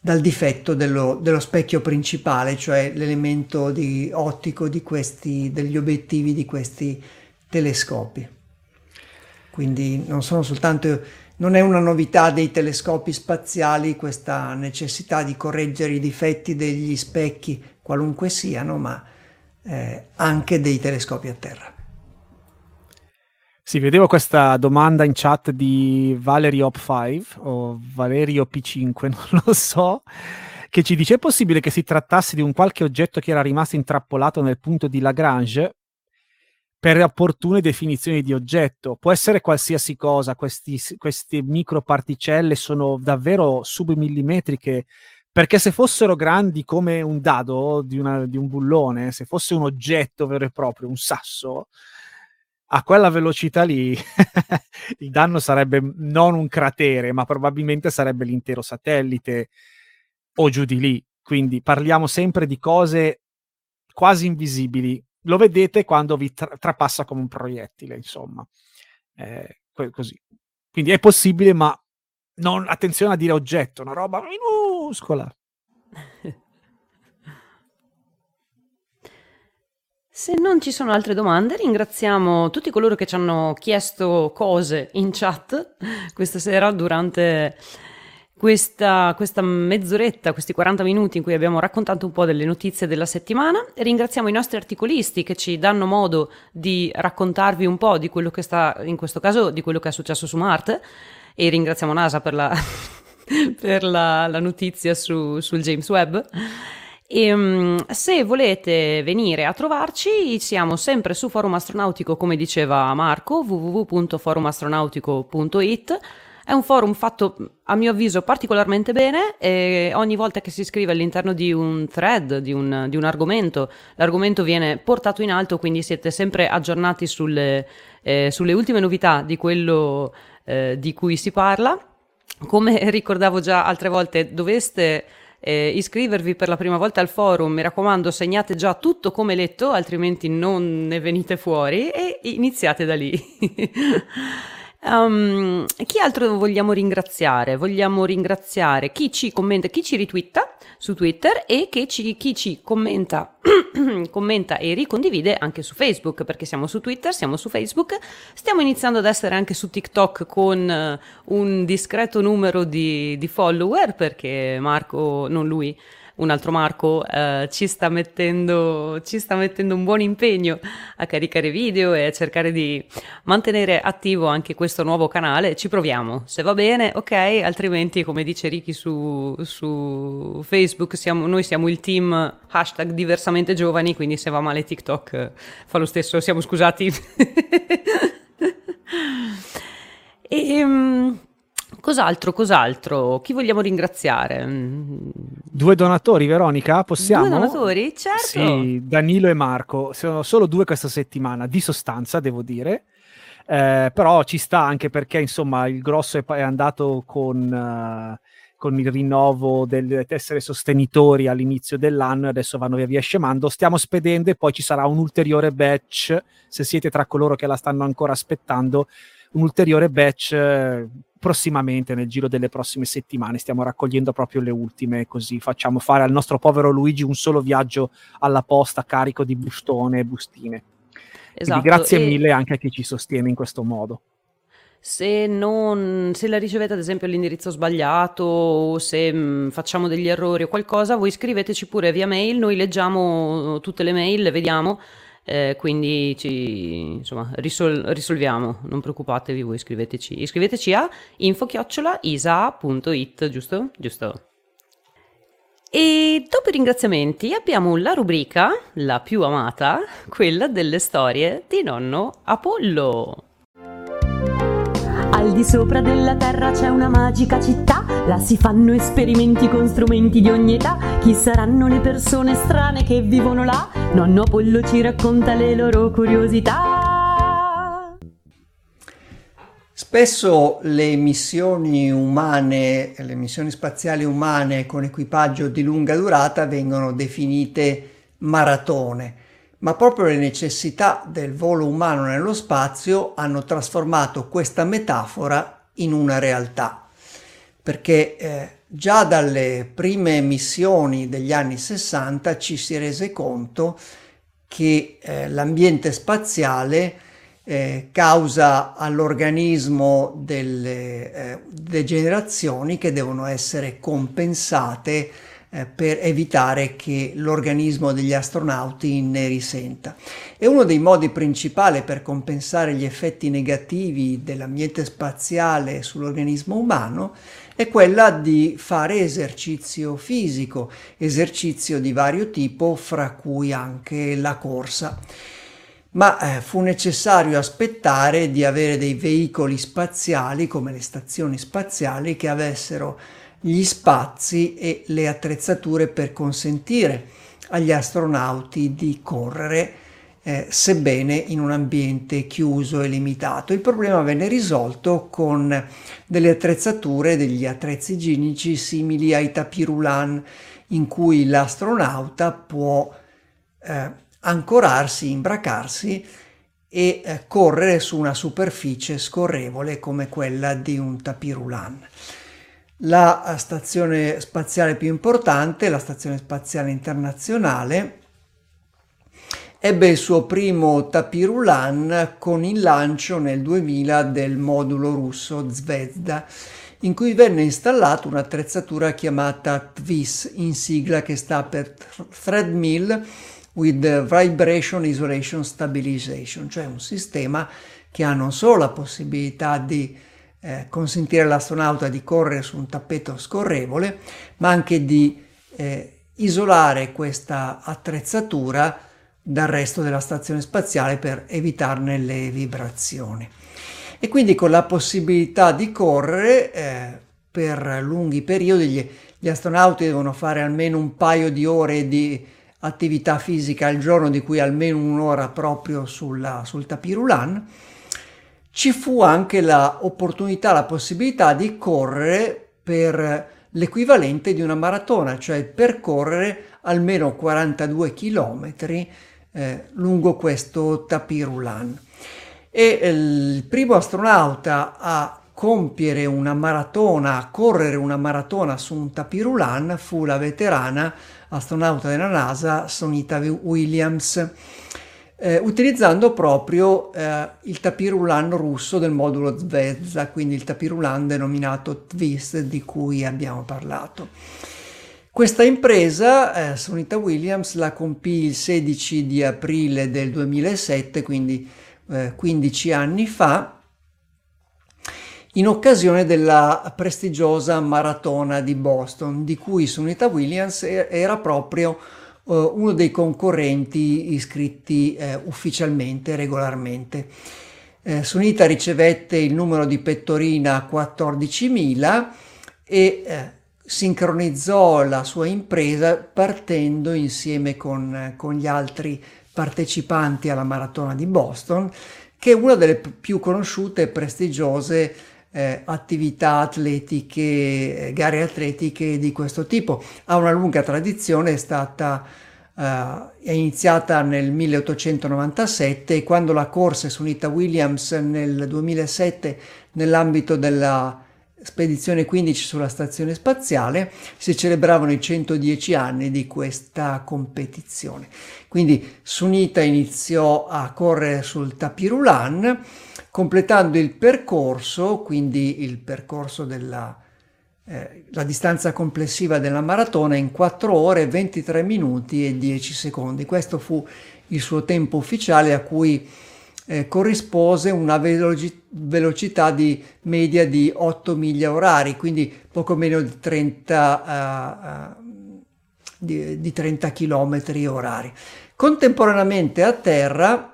dal difetto dello, dello, specchio principale, cioè l'elemento di, ottico di questi, degli obiettivi di questi telescopi. Quindi non sono soltanto non è una novità dei telescopi spaziali questa necessità di correggere i difetti degli specchi qualunque siano, ma eh, anche dei telescopi a terra. Sì, vedevo questa domanda in chat di Valerio Op5 o Valerio P5, non lo so, che ci dice è possibile che si trattasse di un qualche oggetto che era rimasto intrappolato nel punto di Lagrange? per opportune definizioni di oggetto. Può essere qualsiasi cosa, questi, queste microparticelle sono davvero submillimetriche, perché se fossero grandi come un dado di, una, di un bullone, se fosse un oggetto vero e proprio, un sasso, a quella velocità lì il danno sarebbe non un cratere, ma probabilmente sarebbe l'intero satellite o giù di lì. Quindi parliamo sempre di cose quasi invisibili, lo vedete quando vi tra- trapassa come un proiettile, insomma. Eh, così. Quindi è possibile, ma non, attenzione a dire oggetto, una roba minuscola. Se non ci sono altre domande, ringraziamo tutti coloro che ci hanno chiesto cose in chat questa sera durante questa, questa, mezz'oretta, questi 40 minuti in cui abbiamo raccontato un po' delle notizie della settimana. Ringraziamo i nostri articolisti che ci danno modo di raccontarvi un po' di quello che sta, in questo caso, di quello che è successo su Marte. E ringraziamo NASA per la, per la, la notizia su, sul James Webb. E, um, se volete venire a trovarci, siamo sempre su Forum Astronautico, come diceva Marco, www.forumastronautico.it è un forum fatto, a mio avviso, particolarmente bene e ogni volta che si scrive all'interno di un thread, di un, di un argomento, l'argomento viene portato in alto, quindi siete sempre aggiornati sulle, eh, sulle ultime novità di quello eh, di cui si parla. Come ricordavo già altre volte, doveste eh, iscrivervi per la prima volta al forum, mi raccomando segnate già tutto come letto, altrimenti non ne venite fuori e iniziate da lì. Um, chi altro vogliamo ringraziare? Vogliamo ringraziare chi ci commenta, chi ci ritwitta su Twitter e ci, chi ci commenta, commenta e ricondivide anche su Facebook, perché siamo su Twitter, siamo su Facebook, stiamo iniziando ad essere anche su TikTok con uh, un discreto numero di, di follower, perché Marco, non lui, un altro Marco eh, ci, sta mettendo, ci sta mettendo un buon impegno a caricare video e a cercare di mantenere attivo anche questo nuovo canale. Ci proviamo, se va bene, ok, altrimenti come dice Ricky su, su Facebook, siamo, noi siamo il team hashtag diversamente giovani, quindi se va male TikTok fa lo stesso, siamo scusati. e, um, Cos'altro, cos'altro? Chi vogliamo ringraziare? Due donatori, Veronica, possiamo? Due donatori? Certo. Sì, Danilo e Marco. Sono solo due questa settimana, di sostanza, devo dire. Eh, però ci sta anche perché, insomma, il grosso è, è andato con... Uh, con il rinnovo del essere sostenitori all'inizio dell'anno e adesso vanno via via scemando. Stiamo spedendo e poi ci sarà un ulteriore batch, se siete tra coloro che la stanno ancora aspettando, un ulteriore batch eh, prossimamente, nel giro delle prossime settimane. Stiamo raccogliendo proprio le ultime, così facciamo fare al nostro povero Luigi un solo viaggio alla posta carico di bustone e bustine. Esatto. Quindi grazie e... mille anche a chi ci sostiene in questo modo. Se, non, se la ricevete ad esempio all'indirizzo sbagliato o se mh, mm, facciamo degli errori o qualcosa, voi scriveteci pure via mail, noi leggiamo tutte le mail, le vediamo eh, quindi ci insomma, risol- risolviamo, non preoccupatevi voi, iscriveteci, iscriveteci a info-isa.it, giusto? Giusto. E dopo i ringraziamenti abbiamo la rubrica, la più amata, quella delle storie di nonno Apollo. Al di sopra della terra c'è una magica città, là si fanno esperimenti con strumenti di ogni età. Chi saranno le persone strane che vivono là? Nonno Apollo ci racconta le loro curiosità. Spesso le missioni umane, le missioni spaziali umane con equipaggio di lunga durata vengono definite maratone ma proprio le necessità del volo umano nello spazio hanno trasformato questa metafora in una realtà, perché eh, già dalle prime missioni degli anni 60 ci si rese conto che eh, l'ambiente spaziale eh, causa all'organismo delle eh, degenerazioni che devono essere compensate eh, per evitare che l'organismo degli astronauti ne risenta. E uno dei modi principali per compensare gli effetti negativi dell'ambiente spaziale sull'organismo umano è quella di fare esercizio fisico, esercizio di vario tipo, fra cui anche la corsa. ma eh, fu necessario aspettare di avere dei veicoli spaziali come le stazioni spaziali che avessero gli spazi e le attrezzature per consentire agli astronauti di correre eh, sebbene in un ambiente chiuso e limitato. Il problema venne risolto con delle attrezzature, degli attrezzi igienici simili ai tapirulan in cui l'astronauta può eh, ancorarsi, imbracarsi e eh, correre su una superficie scorrevole come quella di un tapirulan. La stazione spaziale più importante, la Stazione Spaziale Internazionale, ebbe il suo primo tapirulan con il lancio nel 2000 del modulo russo Zvezda, in cui venne installata un'attrezzatura chiamata TVIS, in sigla che sta per Thread Mill with Vibration Isolation Stabilization, cioè un sistema che ha non solo la possibilità di eh, consentire all'astronauta di correre su un tappeto scorrevole, ma anche di eh, isolare questa attrezzatura dal resto della stazione spaziale per evitarne le vibrazioni. E quindi con la possibilità di correre eh, per lunghi periodi, gli, gli astronauti devono fare almeno un paio di ore di attività fisica al giorno, di cui almeno un'ora proprio sulla, sul tapirulan, ci fu anche l'opportunità, la possibilità di correre per l'equivalente di una maratona, cioè percorrere almeno 42 chilometri eh, lungo questo tapirulan. E eh, il primo astronauta a compiere una maratona, a correre una maratona su un tapirulan fu la veterana astronauta della NASA Sonita Williams, eh, utilizzando proprio eh, il tapirulan russo del modulo Zvezda, quindi il tapirulan denominato TVIS di cui abbiamo parlato. Questa impresa, eh, Sonita Williams, la compì il 16 di aprile del 2007, quindi eh, 15 anni fa, in occasione della prestigiosa maratona di Boston, di cui Sonita Williams era proprio eh, uno dei concorrenti iscritti eh, ufficialmente, regolarmente. Eh, Sunita ricevette il numero di pettorina 14.000 e eh, sincronizzò la sua impresa partendo insieme con, con gli altri partecipanti alla maratona di Boston, che è una delle più conosciute e prestigiose eh, attività atletiche, gare atletiche di questo tipo. Ha una lunga tradizione, è stata eh, è iniziata nel 1897 e quando la corsa è su Nita Williams nel 2007 nell'ambito della spedizione 15 sulla stazione spaziale si celebravano i 110 anni di questa competizione. Quindi Sunita iniziò a correre sul tapirulan completando il percorso, quindi il percorso della eh, distanza complessiva della maratona in 4 ore 23 minuti e 10 secondi. Questo fu il suo tempo ufficiale a cui eh, corrispose una veloci- velocità di media di 8 miglia orari, quindi poco meno di 30, uh, uh, di, di 30 km orari. Contemporaneamente a terra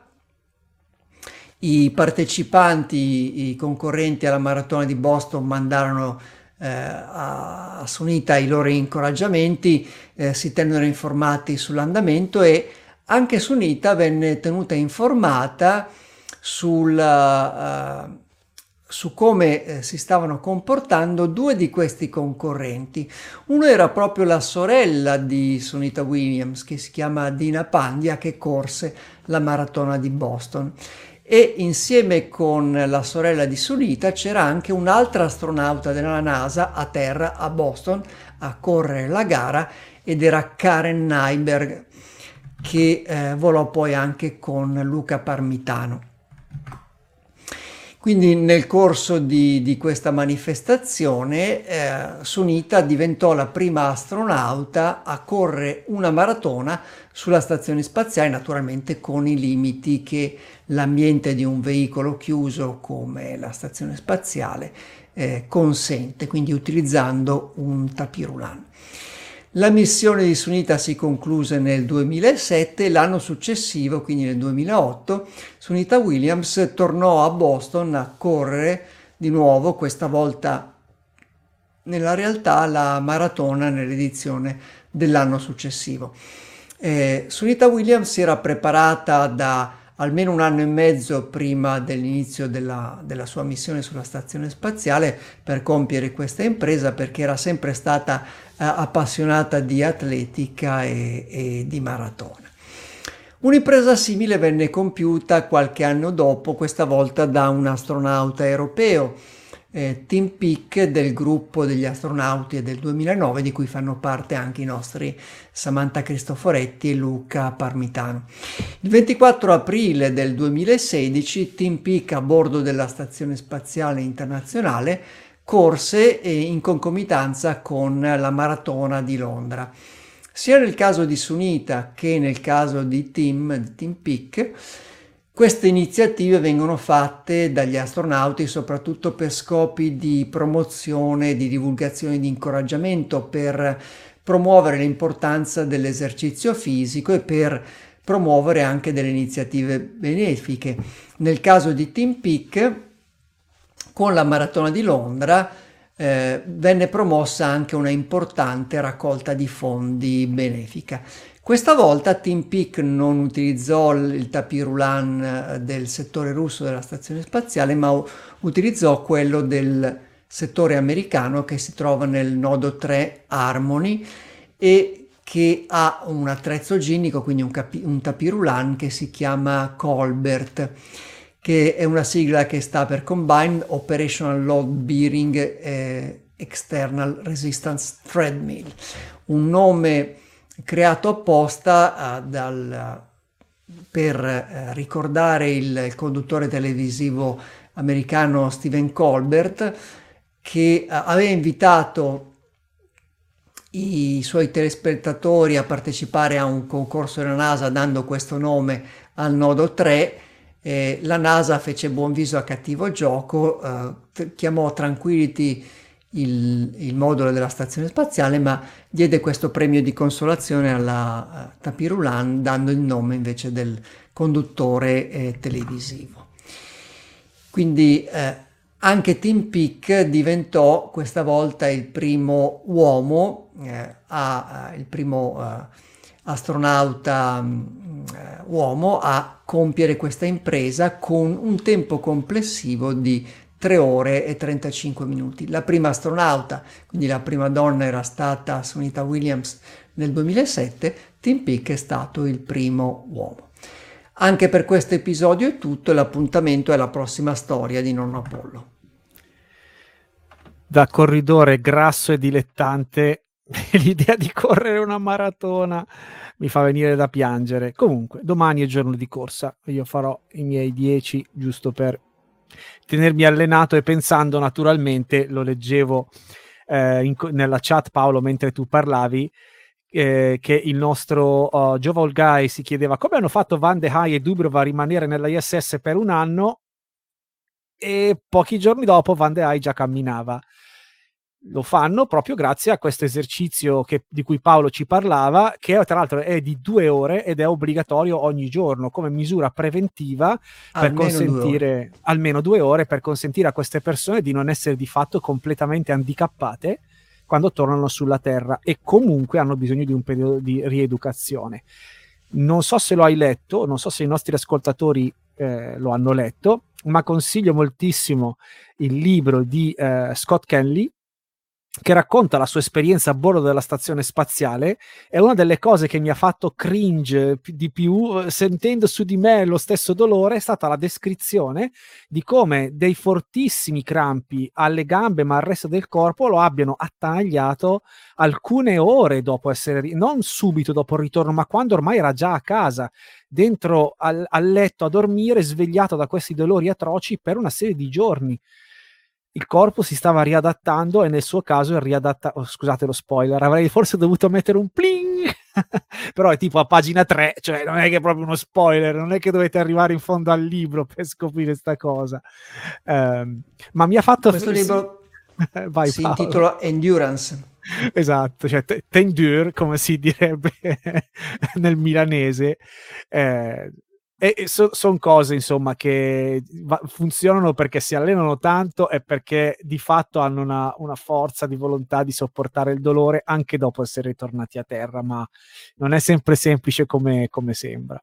i partecipanti, i concorrenti alla maratona di Boston mandarono eh, a, Sunita i loro incoraggiamenti, eh, si tennero informati sull'andamento e anche Sunita venne tenuta informata sul, uh, su come eh, si stavano comportando due di questi concorrenti. Uno era proprio la sorella di Sunita Williams, che si chiama Dina Pandya, che corse la maratona di Boston. E insieme con la sorella di Sunita c'era anche un'altra astronauta della NASA a terra a Boston a correre la gara ed era Karen Nyberg che eh, volò poi anche con Luca Parmitano. Quindi nel corso di, di questa manifestazione eh, Sunita diventò la prima astronauta a correre una maratona sulla stazione spaziale, naturalmente con i limiti che l'ambiente di un veicolo chiuso come la stazione spaziale eh, consente, quindi utilizzando un tapirulan. La missione di Sunita si concluse nel 2007 e l'anno successivo, quindi nel 2008, Sunita Williams tornò a Boston a correre di nuovo, questa volta nella realtà la maratona nell'edizione dell'anno successivo. Eh, Sunita Williams si era preparata da almeno un anno e mezzo prima dell'inizio della, della, sua missione sulla stazione spaziale per compiere questa impresa perché era sempre stata eh, appassionata di atletica e, e di maratona. Un'impresa simile venne compiuta qualche anno dopo, questa volta da un astronauta europeo eh, Team Peak del gruppo degli astronauti del 2009 di cui fanno parte anche i nostri Samantha Cristoforetti e Luca Parmitano. Il 24 aprile del 2016 Team Peak a bordo della Stazione Spaziale Internazionale corse eh, in concomitanza con la maratona di Londra. Sia nel caso di Sunita che nel caso di Team, di Team Peak, queste iniziative vengono fatte dagli astronauti soprattutto per scopi di promozione, di divulgazione, di incoraggiamento, per promuovere l'importanza dell'esercizio fisico e per promuovere anche delle iniziative benefiche. Nel caso di Team Peak, con la maratona di Londra, eh, venne promossa anche una importante raccolta di fondi benefica. Questa volta Team Peak non utilizzò il tapirulan eh, del settore russo della stazione spaziale, ma utilizzò quello del settore americano che si trova nel nodo 3 Harmony e che ha un attrezzo ginnico, quindi un, capi- un tapirulan che si chiama Colbert, che è una sigla che sta per Combined Operational Load Bearing eh, External Resistance Treadmill, un nome creato apposta uh, dal, per uh, ricordare il, il, conduttore televisivo americano Stephen Colbert che uh, aveva invitato i suoi telespettatori a partecipare a un concorso della NASA dando questo nome al nodo 3 eh, la NASA fece buon viso a cattivo gioco, eh, chiamò Tranquility il, il, modulo della stazione spaziale, ma diede questo premio di consolazione alla Tapirulan dando il nome invece del conduttore eh, televisivo. Quindi eh, anche Tim Peak diventò questa volta il primo uomo, eh, a, il primo uh, astronauta um, uomo a compiere questa impresa con un tempo complessivo di 3 ore e 35 minuti. La prima astronauta, quindi la prima donna era stata Sunita Williams nel 2007, Tim Peake è stato il primo uomo. Anche per questo episodio è tutto l'appuntamento è la prossima storia di Nonno Apollo. Da corridore grasso e dilettante, l'idea di correre una maratona mi fa venire da piangere. Comunque, domani è giorno di corsa, io farò i miei 10 giusto per tenermi allenato e pensando naturalmente, lo leggevo eh, in, nella chat Paolo mentre tu parlavi, eh, che il nostro uh, Joval Guy si chiedeva come hanno fatto Van de Hai e Dubrova a rimanere nella ISS per un anno? E pochi giorni dopo Van de Hai già camminava lo fanno proprio grazie a questo esercizio che, di cui Paolo ci parlava, che tra l'altro è di due ore ed è obbligatorio ogni giorno come misura preventiva per almeno consentire due almeno due ore per consentire a queste persone di non essere di fatto completamente handicappate quando tornano sulla Terra e comunque hanno bisogno di un periodo di rieducazione. Non so se lo hai letto, non so se i nostri ascoltatori eh, lo hanno letto, ma consiglio moltissimo il libro di eh, Scott Kenley che racconta la sua esperienza a bordo della stazione spaziale è una delle cose che mi ha fatto cringe di più eh, sentendo su di me lo stesso dolore è stata la descrizione di come dei fortissimi crampi alle gambe ma al resto del corpo lo abbiano attagliato alcune ore dopo essere non subito dopo il ritorno ma quando ormai era già a casa dentro al, al letto a dormire svegliato da questi dolori atroci per una serie di giorni il corpo si stava riadattando e nel suo caso il riadatta oh, scusate lo spoiler avrei forse dovuto mettere un pling però è tipo a pagina 3 cioè non è che è proprio uno spoiler non è che dovete arrivare in fondo al libro per scoprire questa cosa um, ma mi ha fatto questo f- libro Vai, si Paolo. intitola Endurance esatto, cioè t- tendur, come si direbbe nel milanese. Eh, e so, sono cose insomma che va- funzionano perché si allenano tanto e perché di fatto hanno una, una, forza di volontà di sopportare il dolore anche dopo essere ritornati a terra, ma non è sempre semplice come, come sembra.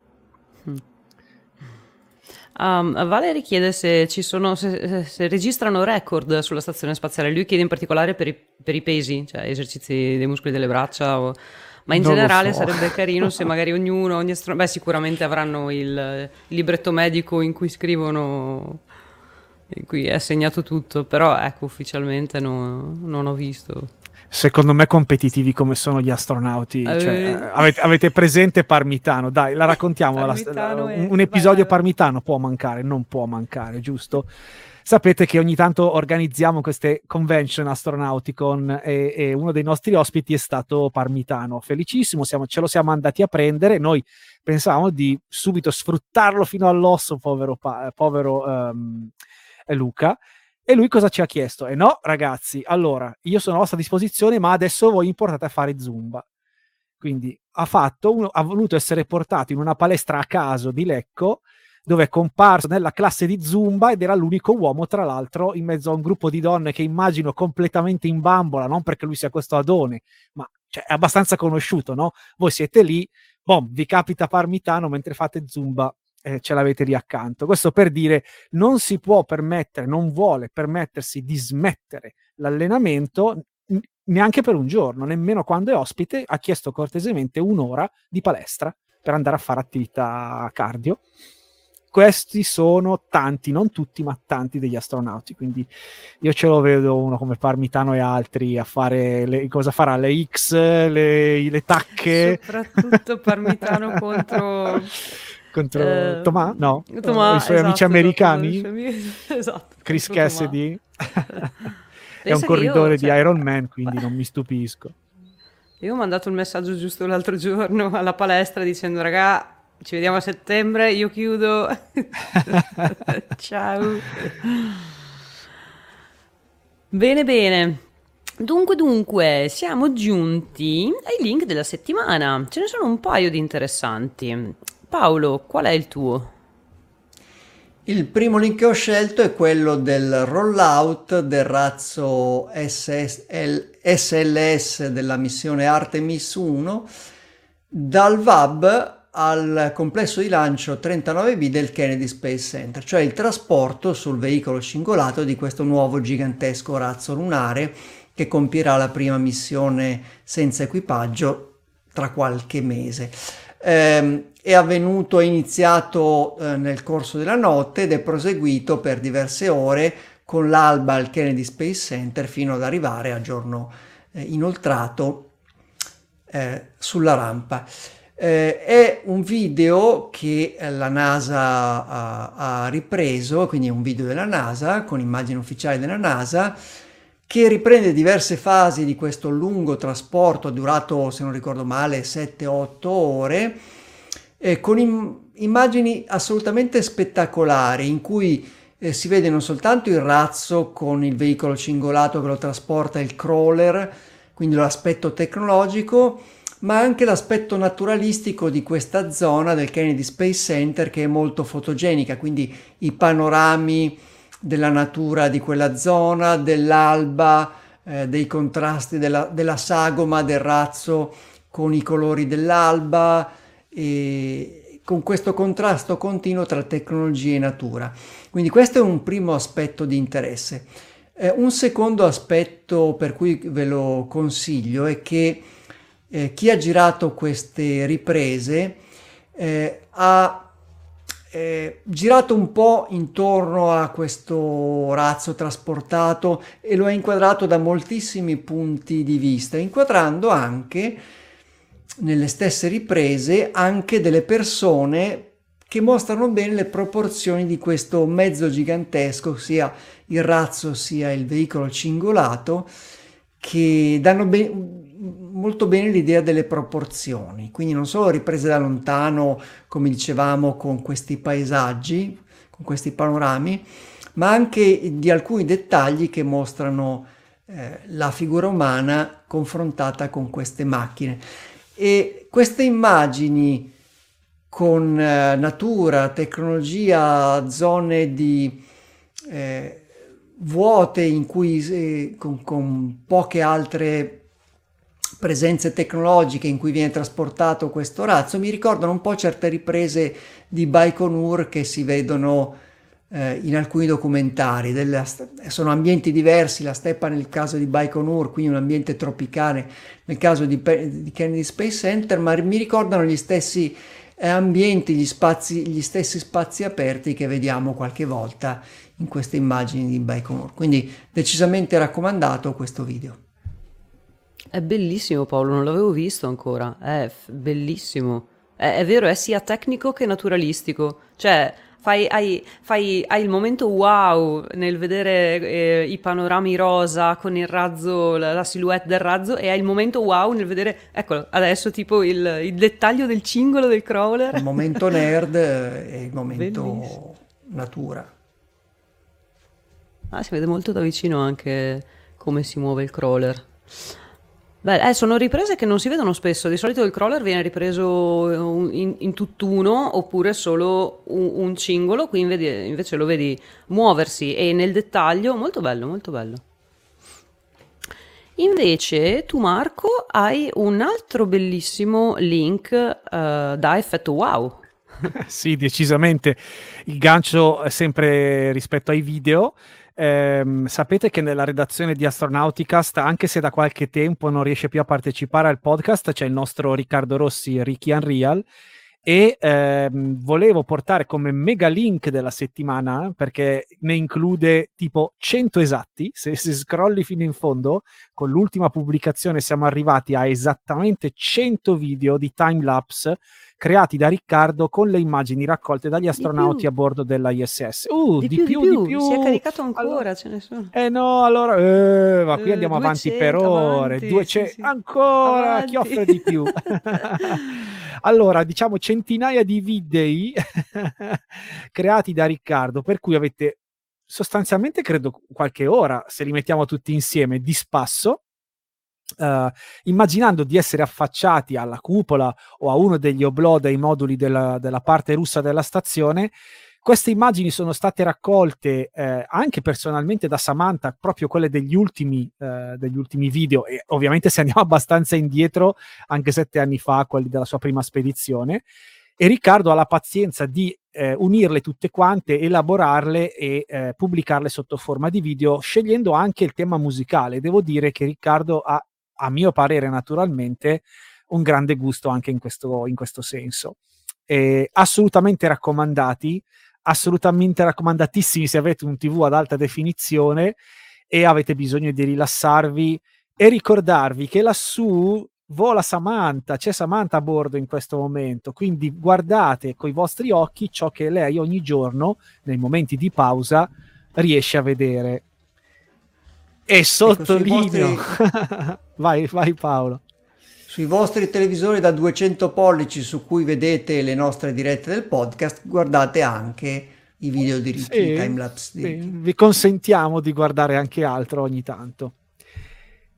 Um, Valerie chiede se, sono, se, se, registrano record sulla stazione spaziale. Lui chiede in particolare per i, per i pesi, cioè esercizi dei muscoli delle braccia. O... Ma in non generale so. sarebbe carino se magari ognuno, ogni astro... beh, sicuramente avranno il, libretto medico in cui scrivono, in cui è segnato tutto, però ecco, ufficialmente no, non ho visto secondo me competitivi come sono gli astronauti. Cioè, eh. avete, avete, presente Parmitano? Dai, la raccontiamo. La, la, un, un, episodio vai, Parmitano può mancare, non può mancare, giusto? Sapete che ogni tanto organizziamo queste convention astronauticon e, e uno dei nostri ospiti è stato Parmitano. Felicissimo, siamo, ce lo siamo andati a prendere. Noi pensavamo di subito sfruttarlo fino all'osso, povero, povero um, Luca e lui cosa ci ha chiesto? E no, ragazzi, allora io sono a vostra disposizione, ma adesso voi mi portate a fare Zumba. Quindi ha, fatto ha voluto essere portato in una palestra a caso di Lecco, dove è comparso nella classe di Zumba ed era l'unico uomo, tra l'altro, in mezzo a un gruppo di donne che immagino completamente in bambola, non perché lui sia questo Adone, ma cioè, è abbastanza conosciuto, no? Voi siete lì, boh, vi capita Parmitano mentre fate Zumba eh, ce l'avete lì accanto. Questo per dire non si può permettere, non vuole permettersi di smettere l'allenamento neanche per un giorno, nemmeno quando è ospite, ha chiesto cortesemente un'ora di palestra per andare a fare attività cardio. Questi sono tanti, non tutti, ma tanti degli astronauti. Quindi io ce lo vedo uno come Parmitano e altri a fare le, cosa farà? Le X, le, le tacche. Soprattutto Parmitano contro contro eh, Tomà? No, Tomà, i suoi esatto, amici americani. Esatto, Chris Cassidy. è un corridore io, cioè, di Iron Man, quindi beh. non mi stupisco. Io ho mandato il messaggio giusto l'altro giorno alla palestra dicendo raga ci vediamo a settembre, io chiudo. Ciao. Bene, bene. Dunque, dunque, siamo giunti ai link della settimana. Ce ne sono un paio di interessanti. Paolo, qual è il tuo? Il primo link che ho scelto è quello del rollout del razzo SSL, SLS della missione Artemis 1 dal VAB al complesso di lancio 39B del Kennedy Space Center, cioè il trasporto sul veicolo cingolato di questo nuovo gigantesco razzo lunare che compierà la prima missione senza equipaggio tra qualche mese. Eh, è avvenuto, è iniziato eh, nel corso della notte ed è proseguito per diverse ore con l'alba al Kennedy Space Center fino ad arrivare a giorno eh, inoltrato eh, sulla rampa. Eh, è un video che eh, la NASA ha, ha ripreso, quindi è un video della NASA con immagini ufficiali della NASA che riprende diverse fasi di questo lungo trasporto durato, se non ricordo male, 7-8 ore eh, con im- immagini assolutamente spettacolari in cui eh, si vede non soltanto il razzo con il veicolo cingolato che lo trasporta, il crawler, quindi l'aspetto tecnologico, ma anche l'aspetto naturalistico di questa zona del Kennedy Space Center che è molto fotogenica, quindi i panorami della natura di quella zona, dell'alba, eh, dei contrasti della, della sagoma del razzo con i colori dell'alba, e con questo contrasto continuo tra tecnologia e natura. Quindi questo è un primo aspetto di interesse. Eh, un secondo aspetto per cui ve lo consiglio è che eh, chi ha girato queste riprese eh, ha eh, girato un po' intorno a questo razzo trasportato e lo ha inquadrato da moltissimi punti di vista, inquadrando anche nelle stesse riprese anche delle persone che mostrano bene le proporzioni di questo mezzo gigantesco, sia il razzo sia il veicolo cingolato, che danno be- molto bene l'idea delle proporzioni. Quindi non solo riprese da lontano, come dicevamo, con questi paesaggi, con questi panorami, ma anche di alcuni dettagli che mostrano eh, la figura umana confrontata con queste macchine. E queste immagini con eh, natura, tecnologia, zone di eh, vuote in cui eh, con, con poche altre presenze tecnologiche in cui viene trasportato questo razzo, mi ricordano un po' certe riprese di Baikonur che si vedono eh, in alcuni documentari. Della, sono ambienti diversi, la steppa nel caso di Baikonur, quindi un ambiente tropicale nel caso di, di Kennedy Space Center, ma mi ricordano gli stessi eh, ambienti, gli, spazi, gli stessi spazi aperti che vediamo qualche volta in queste immagini di Baikonur. Quindi decisamente raccomandato questo video. È bellissimo Paolo, non l'avevo visto ancora. È f- bellissimo. È, è vero, è sia tecnico che naturalistico. Cioè, fai, hai, fai, hai il momento wow nel vedere eh, i panorami rosa con il razzo, la, la, silhouette del razzo, e hai il momento wow nel vedere, eccolo, adesso tipo il, il dettaglio del cingolo del crawler. Il momento nerd e il momento Bellissimo. natura. Ah, si vede molto da vicino anche come si muove il crawler. Beh, eh, sono riprese che non si vedono spesso. Di solito il crawler viene ripreso in, in tutt'uno oppure solo un, un cingolo. Qui invece lo vedi muoversi e nel dettaglio. Molto bello, molto bello. Invece tu Marco hai un altro bellissimo link uh, da effetto wow. sì, decisamente. Il gancio è sempre rispetto ai video ehm, sapete che nella redazione di Astronauticast, anche se da qualche tempo non riesce più a partecipare al podcast, c'è il nostro Riccardo Rossi, Ricky Unreal, e ehm, volevo portare come mega link della settimana perché ne include tipo 100 esatti se, se scrolli fino in fondo con l'ultima pubblicazione siamo arrivati a esattamente 100 video di time lapse creati da Riccardo con le immagini raccolte dagli astronauti a bordo della ISS. Uh, di, di, più, più, di, più, di più, Si è caricato ancora, allora, ce ne sono. Eh no, allora, eh, ma qui eh, andiamo 200, avanti per ore. Avanti, 200, sì, sì. Ancora, avanti. chi offre di più? allora, diciamo centinaia di video creati da Riccardo, per cui avete sostanzialmente, credo, qualche ora, se li mettiamo tutti insieme, di spasso Uh, immaginando di essere affacciati alla cupola o a uno degli oblò dei moduli della, della parte russa della stazione, queste immagini sono state raccolte eh, anche personalmente da Samantha, proprio quelle degli ultimi, eh, degli ultimi, video, e ovviamente se andiamo abbastanza indietro, anche sette anni fa, quelli della sua prima spedizione. E Riccardo ha la pazienza di eh, unirle tutte quante, elaborarle e eh, pubblicarle sotto forma di video, scegliendo anche il tema musicale. Devo dire che Riccardo ha a mio parere naturalmente, un grande gusto anche in questo, in questo senso. E assolutamente raccomandati, assolutamente raccomandatissimi se avete un TV ad alta definizione e avete bisogno di rilassarvi e ricordarvi che lassù vola Samantha, c'è Samantha a bordo in questo momento, quindi guardate con i vostri occhi ciò che lei ogni giorno, nei momenti di pausa, riesce a vedere. E sottolineo. Vostri... vai, vai Paolo. Sui vostri televisori da 200 pollici su cui vedete le nostre dirette del podcast, guardate anche i video di Ricky, sì, timelapse di Sì, vi consentiamo di guardare anche altro ogni tanto.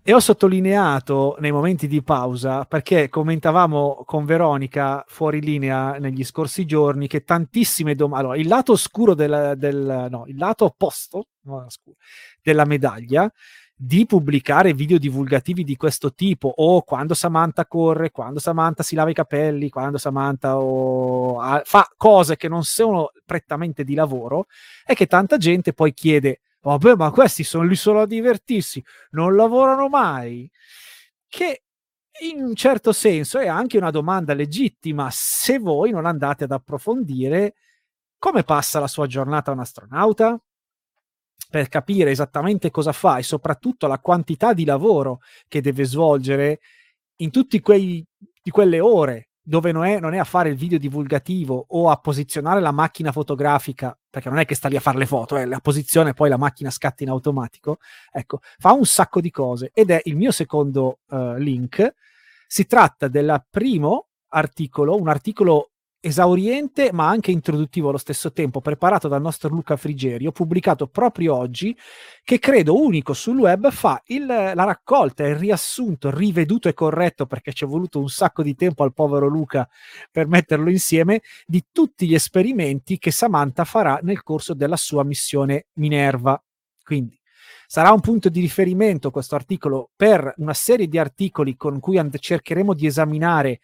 E ho sottolineato nei momenti di pausa, perché commentavamo con Veronica fuori linea negli scorsi giorni, che tantissime domande... Allora, il lato oscuro del... del no, il lato opposto no, della medaglia di pubblicare video divulgativi di questo tipo o quando Samantha corre, quando Samantha si lava i capelli, quando Samantha oh, fa cose che non sono prettamente di lavoro, è che tanta gente poi chiede vabbè ma questi sono lì solo a divertirsi, non lavorano mai, che in un certo senso è anche una domanda legittima se voi non andate ad approfondire come passa la sua giornata un astronauta, per capire esattamente cosa fa e soprattutto la quantità di lavoro che deve svolgere in tutte quelle ore dove non è, non è, a fare il video divulgativo o a posizionare la macchina fotografica, perché non è che sta lì a fare le foto, eh, la posizione poi la macchina scatta in automatico, ecco, fa un sacco di cose ed è il mio secondo uh, link. Si tratta del primo articolo, un articolo esauriente ma anche introduttivo allo stesso tempo, preparato dal nostro Luca Frigerio, pubblicato proprio oggi, che credo unico sul web, fa il, la raccolta, il riassunto riveduto e corretto, perché ci è voluto un sacco di tempo al povero Luca per metterlo insieme, di tutti gli esperimenti che Samantha farà nel corso della sua missione Minerva. Quindi sarà un punto di riferimento questo articolo per una serie di articoli con cui and- cercheremo di esaminare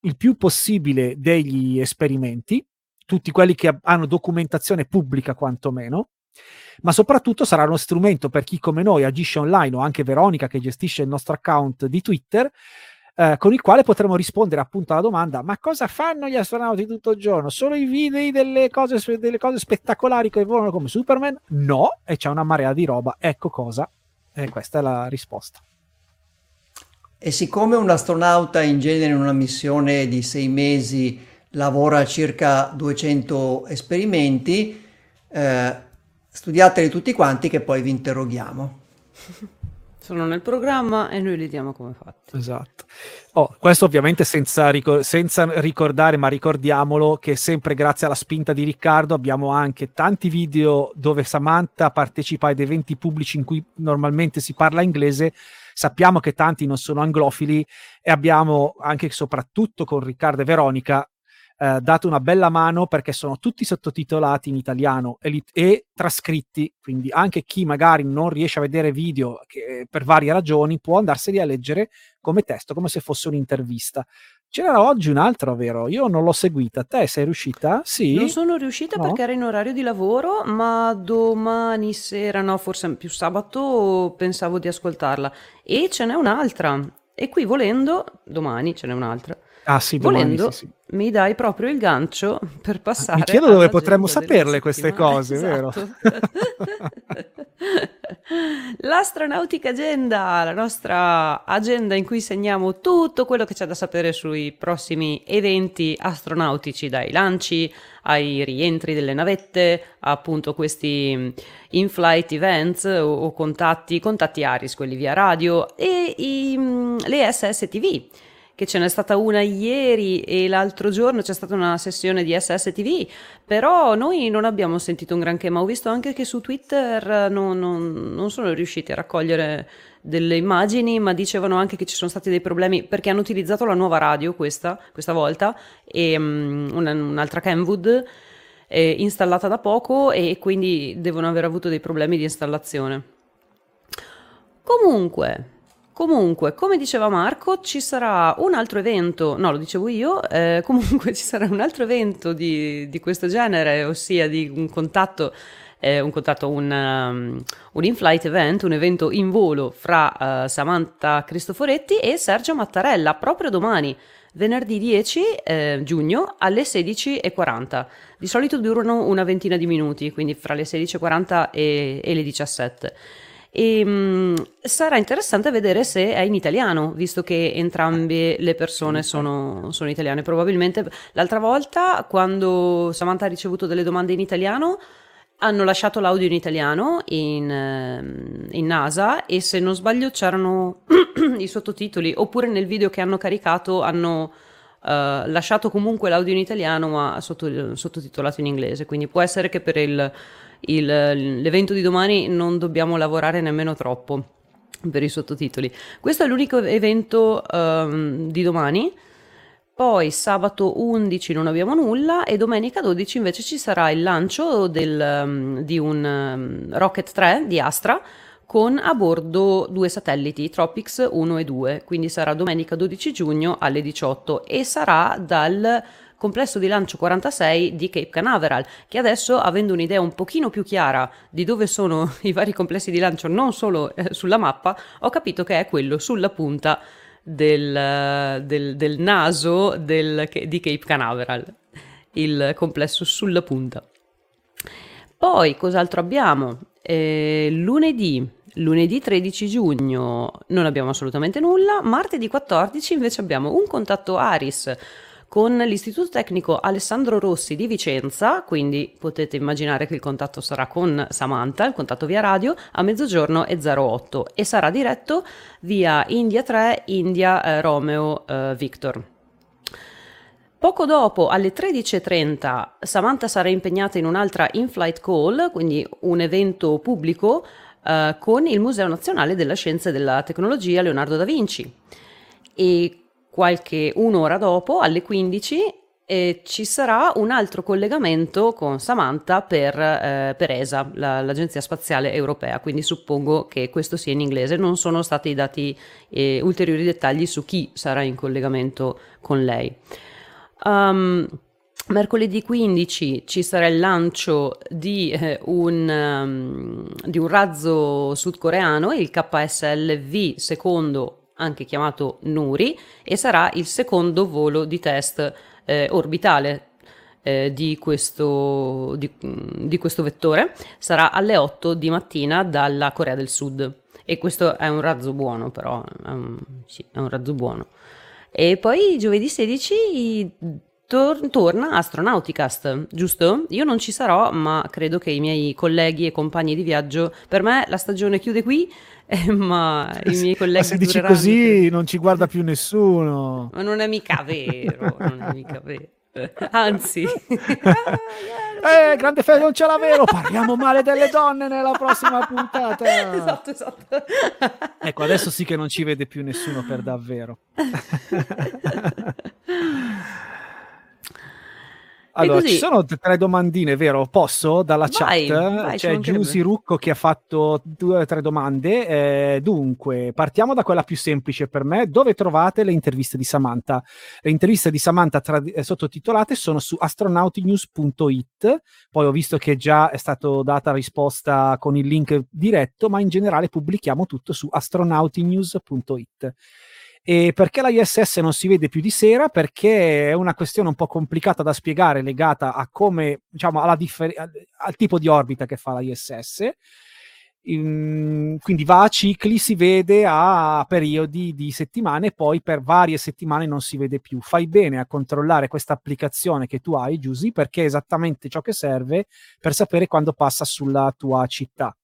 il più possibile degli esperimenti, tutti quelli che hanno documentazione pubblica quantomeno, ma soprattutto sarà uno strumento per chi come noi agisce online o anche Veronica che gestisce il nostro account di Twitter, eh, con il quale potremo rispondere appunto alla domanda ma cosa fanno gli astronauti tutto il giorno? Solo i video delle cose, delle cose spettacolari che volano come Superman? No, e c'è una marea di roba, ecco cosa, e questa è la risposta. E siccome un astronauta in genere in una missione di sei mesi lavora a circa 200 esperimenti, eh, studiateli tutti quanti che poi vi interroghiamo. Sono nel programma e noi li diamo come fatti. Esatto. Oh, questo ovviamente senza, ricor- senza, ricordare, ma ricordiamolo che sempre grazie alla spinta di Riccardo abbiamo anche tanti video dove Samantha partecipa ad eventi pubblici in cui normalmente si parla inglese sappiamo che tanti non sono anglofili e abbiamo anche e soprattutto con Riccardo e Veronica eh, dato una bella mano perché sono tutti sottotitolati in italiano e, li, e, trascritti, quindi anche chi magari non riesce a vedere video che, per varie ragioni può andarseli a leggere come testo, come se fosse un'intervista. C'era oggi un altro, vero? Io non l'ho seguita. Te sei riuscita? Sì. Non sono riuscita no? perché era in orario di lavoro, ma domani sera, no, forse più sabato, pensavo di ascoltarla. E ce n'è un'altra. E qui volendo, domani ce n'è un'altra. Ah sì, Volendo, domani, sì, sì. mi dai proprio il gancio per passare. Mi chiedo dove potremmo saperle queste cose, esatto. vero? L'astronautica agenda, la nostra agenda in cui segniamo tutto quello che c'è da sapere sui prossimi eventi astronautici, dai lanci ai rientri delle navette, appunto questi in-flight events o, o contatti, contatti Aris, quelli via radio e i, le SSTV che ce n'è stata una ieri e l'altro giorno c'è stata una sessione di SSTV, però noi non abbiamo sentito un granché, ma ho visto anche che su Twitter non, non, non sono riusciti a raccogliere delle immagini, ma dicevano anche che ci sono stati dei problemi perché hanno utilizzato la nuova radio questa, questa volta e um, una, un'altra Kenwood eh, installata da poco e quindi devono aver avuto dei problemi di installazione. Comunque, Comunque, come diceva Marco, ci sarà un altro evento, no, lo dicevo io, eh, comunque ci sarà un altro evento di, di questo genere, ossia di un contatto, eh, un, contatto un, um, un in-flight event, un evento in volo fra uh, Samantha Cristoforetti e Sergio Mattarella, proprio domani, venerdì 10 eh, giugno alle 16.40. Di solito durano una ventina di minuti, quindi fra le 16.40 e, e le 17. E mh, mm, sarà interessante vedere se è in italiano, visto che entrambe le persone sono, sono, italiane. Probabilmente l'altra volta, quando Samantha ha ricevuto delle domande in italiano, hanno lasciato l'audio in italiano in, ehm, in NASA e se non sbaglio c'erano i sottotitoli, oppure nel video che hanno caricato hanno Uh, lasciato comunque l'audio in italiano ma sotto, sottotitolato in inglese, quindi può essere che per il, il, l'evento di domani non dobbiamo lavorare nemmeno troppo per i sottotitoli. Questo è l'unico evento um, di domani. Poi sabato 11 non abbiamo nulla e domenica 12 invece ci sarà il lancio del, um, di un um, Rocket 3 di Astra con a bordo due satelliti, Tropics 1 e 2, quindi sarà domenica 12 giugno alle 18 e sarà dal complesso di lancio 46 di Cape Canaveral, che adesso, avendo un'idea un pochino più chiara di dove sono i vari complessi di lancio, non solo eh, sulla mappa, ho capito che è quello sulla punta del, del, del naso del, di Cape Canaveral, il complesso sulla punta. Poi, cos'altro abbiamo? Eh, lunedì, lunedì 13 giugno non abbiamo assolutamente nulla, martedì 14 invece abbiamo un contatto Aris con l'Istituto Tecnico Alessandro Rossi di Vicenza, quindi potete immaginare che il contatto sarà con Samantha, il contatto via radio, a mezzogiorno e 08 e sarà diretto via India 3, India eh, Romeo eh, Victor. Poco dopo, alle 13.30, Samantha sarà impegnata in un'altra in-flight call, quindi un evento pubblico eh, con il Museo Nazionale della Scienza e della Tecnologia Leonardo da Vinci. E qualche un'ora dopo, alle 15, eh, ci sarà un altro collegamento con Samantha per, eh, per ESA, la, l'Agenzia Spaziale Europea, quindi suppongo che questo sia in inglese. Non sono stati dati eh, ulteriori dettagli su chi sarà in collegamento con lei. Um, Mercoledì 15 ci sarà il lancio di, eh, un, um, di un razzo sudcoreano, il KSLV secondo, anche chiamato Nuri, e sarà il secondo volo di test eh, orbitale eh, di, questo, di, di, questo, vettore. Sarà alle 8 di mattina dalla Corea del Sud. E questo è un razzo buono, però. Un, sì, è un razzo buono. E poi giovedì 16 tor- torna Astronauticast, giusto? Io non ci sarò, ma credo che i miei colleghi e compagni di viaggio, per me la stagione chiude qui, eh, ma i miei colleghi... ma se dici così non ci guarda più nessuno. Ma non è mica vero, non è mica vero. Anzi, eh, grande fede, non ce l'avevo. Parliamo male delle donne nella prossima puntata. Esatto, esatto. Ecco, adesso sì che non ci vede più nessuno per davvero. Allora, ci sono tre domandine, vero? Posso? Dalla vai, chat vai, c'è Giusy Rucco che ha fatto due o tre domande. Eh, dunque, partiamo da quella più semplice per me. Dove trovate le interviste di Samantha? Le interviste di Samantha tra- eh, sottotitolate sono su astronautinews.it. Poi ho visto che già è stata data risposta con il link diretto, ma in generale pubblichiamo tutto su astronautinews.it. E perché la ISS non si vede più di sera? Perché è una questione un po' complicata da spiegare, legata a come, diciamo, differ- al tipo di orbita che fa la ISS. In, quindi va a cicli, si vede a periodi di settimane, poi per varie settimane non si vede più. Fai bene a controllare questa applicazione che tu hai, Giusy, perché è esattamente ciò che serve per sapere quando passa sulla tua città.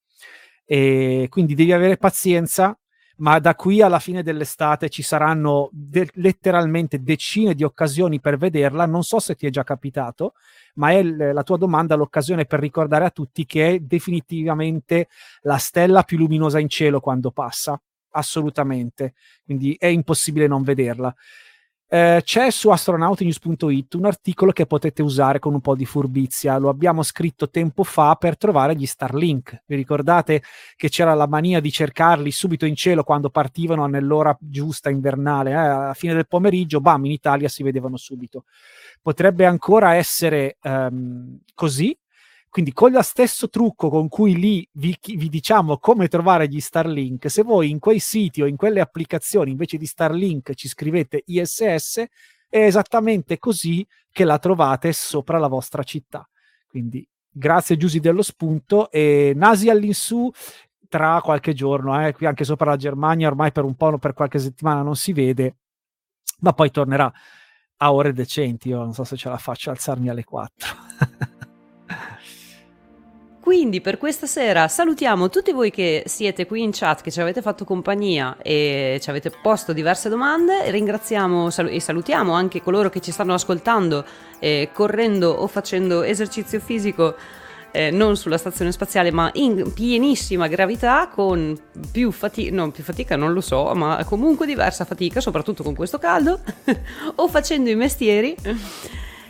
E quindi devi avere pazienza, ma da qui alla fine dell'estate ci saranno de- letteralmente decine di occasioni per vederla. Non so se ti è già capitato, ma è l- la tua domanda l'occasione per ricordare a tutti che è definitivamente la stella più luminosa in cielo quando passa. Assolutamente. Quindi è impossibile non vederla. Eh, c'è su astronautinews.it un articolo che potete usare con un po' di furbizia. Lo abbiamo scritto tempo fa per trovare gli Starlink. Vi ricordate che c'era la mania di cercarli subito in cielo quando partivano nell'ora giusta invernale? Eh? Alla fine del pomeriggio, bam, in Italia si vedevano subito. Potrebbe ancora essere um, così, quindi con lo stesso trucco con cui lì vi, vi, diciamo come trovare gli Starlink, se voi in quei siti o in quelle applicazioni invece di Starlink ci scrivete ISS, è esattamente così che la trovate sopra la vostra città. Quindi grazie Giusy dello spunto e nasi all'insù tra qualche giorno, eh, qui anche sopra la Germania ormai per un po', per qualche settimana non si vede, ma poi tornerà a ore decenti, io non so se ce la faccio alzarmi alle 4. Quindi per questa sera salutiamo tutti voi che siete qui in chat, che ci avete fatto compagnia e ci avete posto diverse domande. Ringraziamo sal- e salutiamo anche coloro che ci stanno ascoltando eh, correndo o facendo esercizio fisico. Eh, non sulla stazione spaziale, ma in pienissima gravità, con più fatica, non più fatica, non lo so, ma comunque diversa fatica, soprattutto con questo caldo, o facendo i mestieri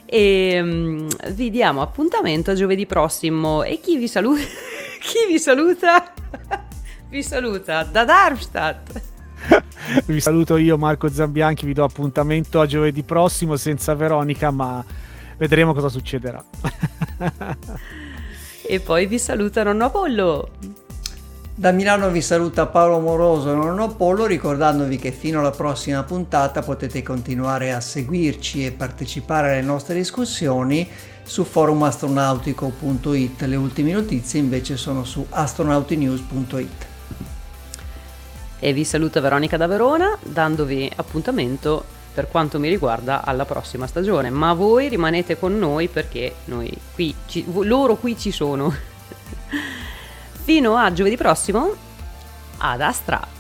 e um, vi diamo appuntamento a giovedì prossimo e chi vi saluta? chi vi saluta? vi saluta da Darmstadt. vi saluto io Marco Zambianchi, vi do appuntamento a giovedì prossimo senza Veronica, ma vedremo cosa succederà. e poi vi saluta nonno Apollo. Da Milano vi saluta Paolo Moroso non Apollo ricordandovi che fino alla prossima puntata potete continuare a seguirci e partecipare alle nostre discussioni su forumastronautico.it. Le ultime notizie invece sono su astronautinews.it. E vi saluta Veronica da Verona dandovi appuntamento per quanto mi riguarda alla prossima stagione, ma voi rimanete con noi perché noi qui ci, loro qui ci sono. Fino a giovedì prossimo, ad Astra!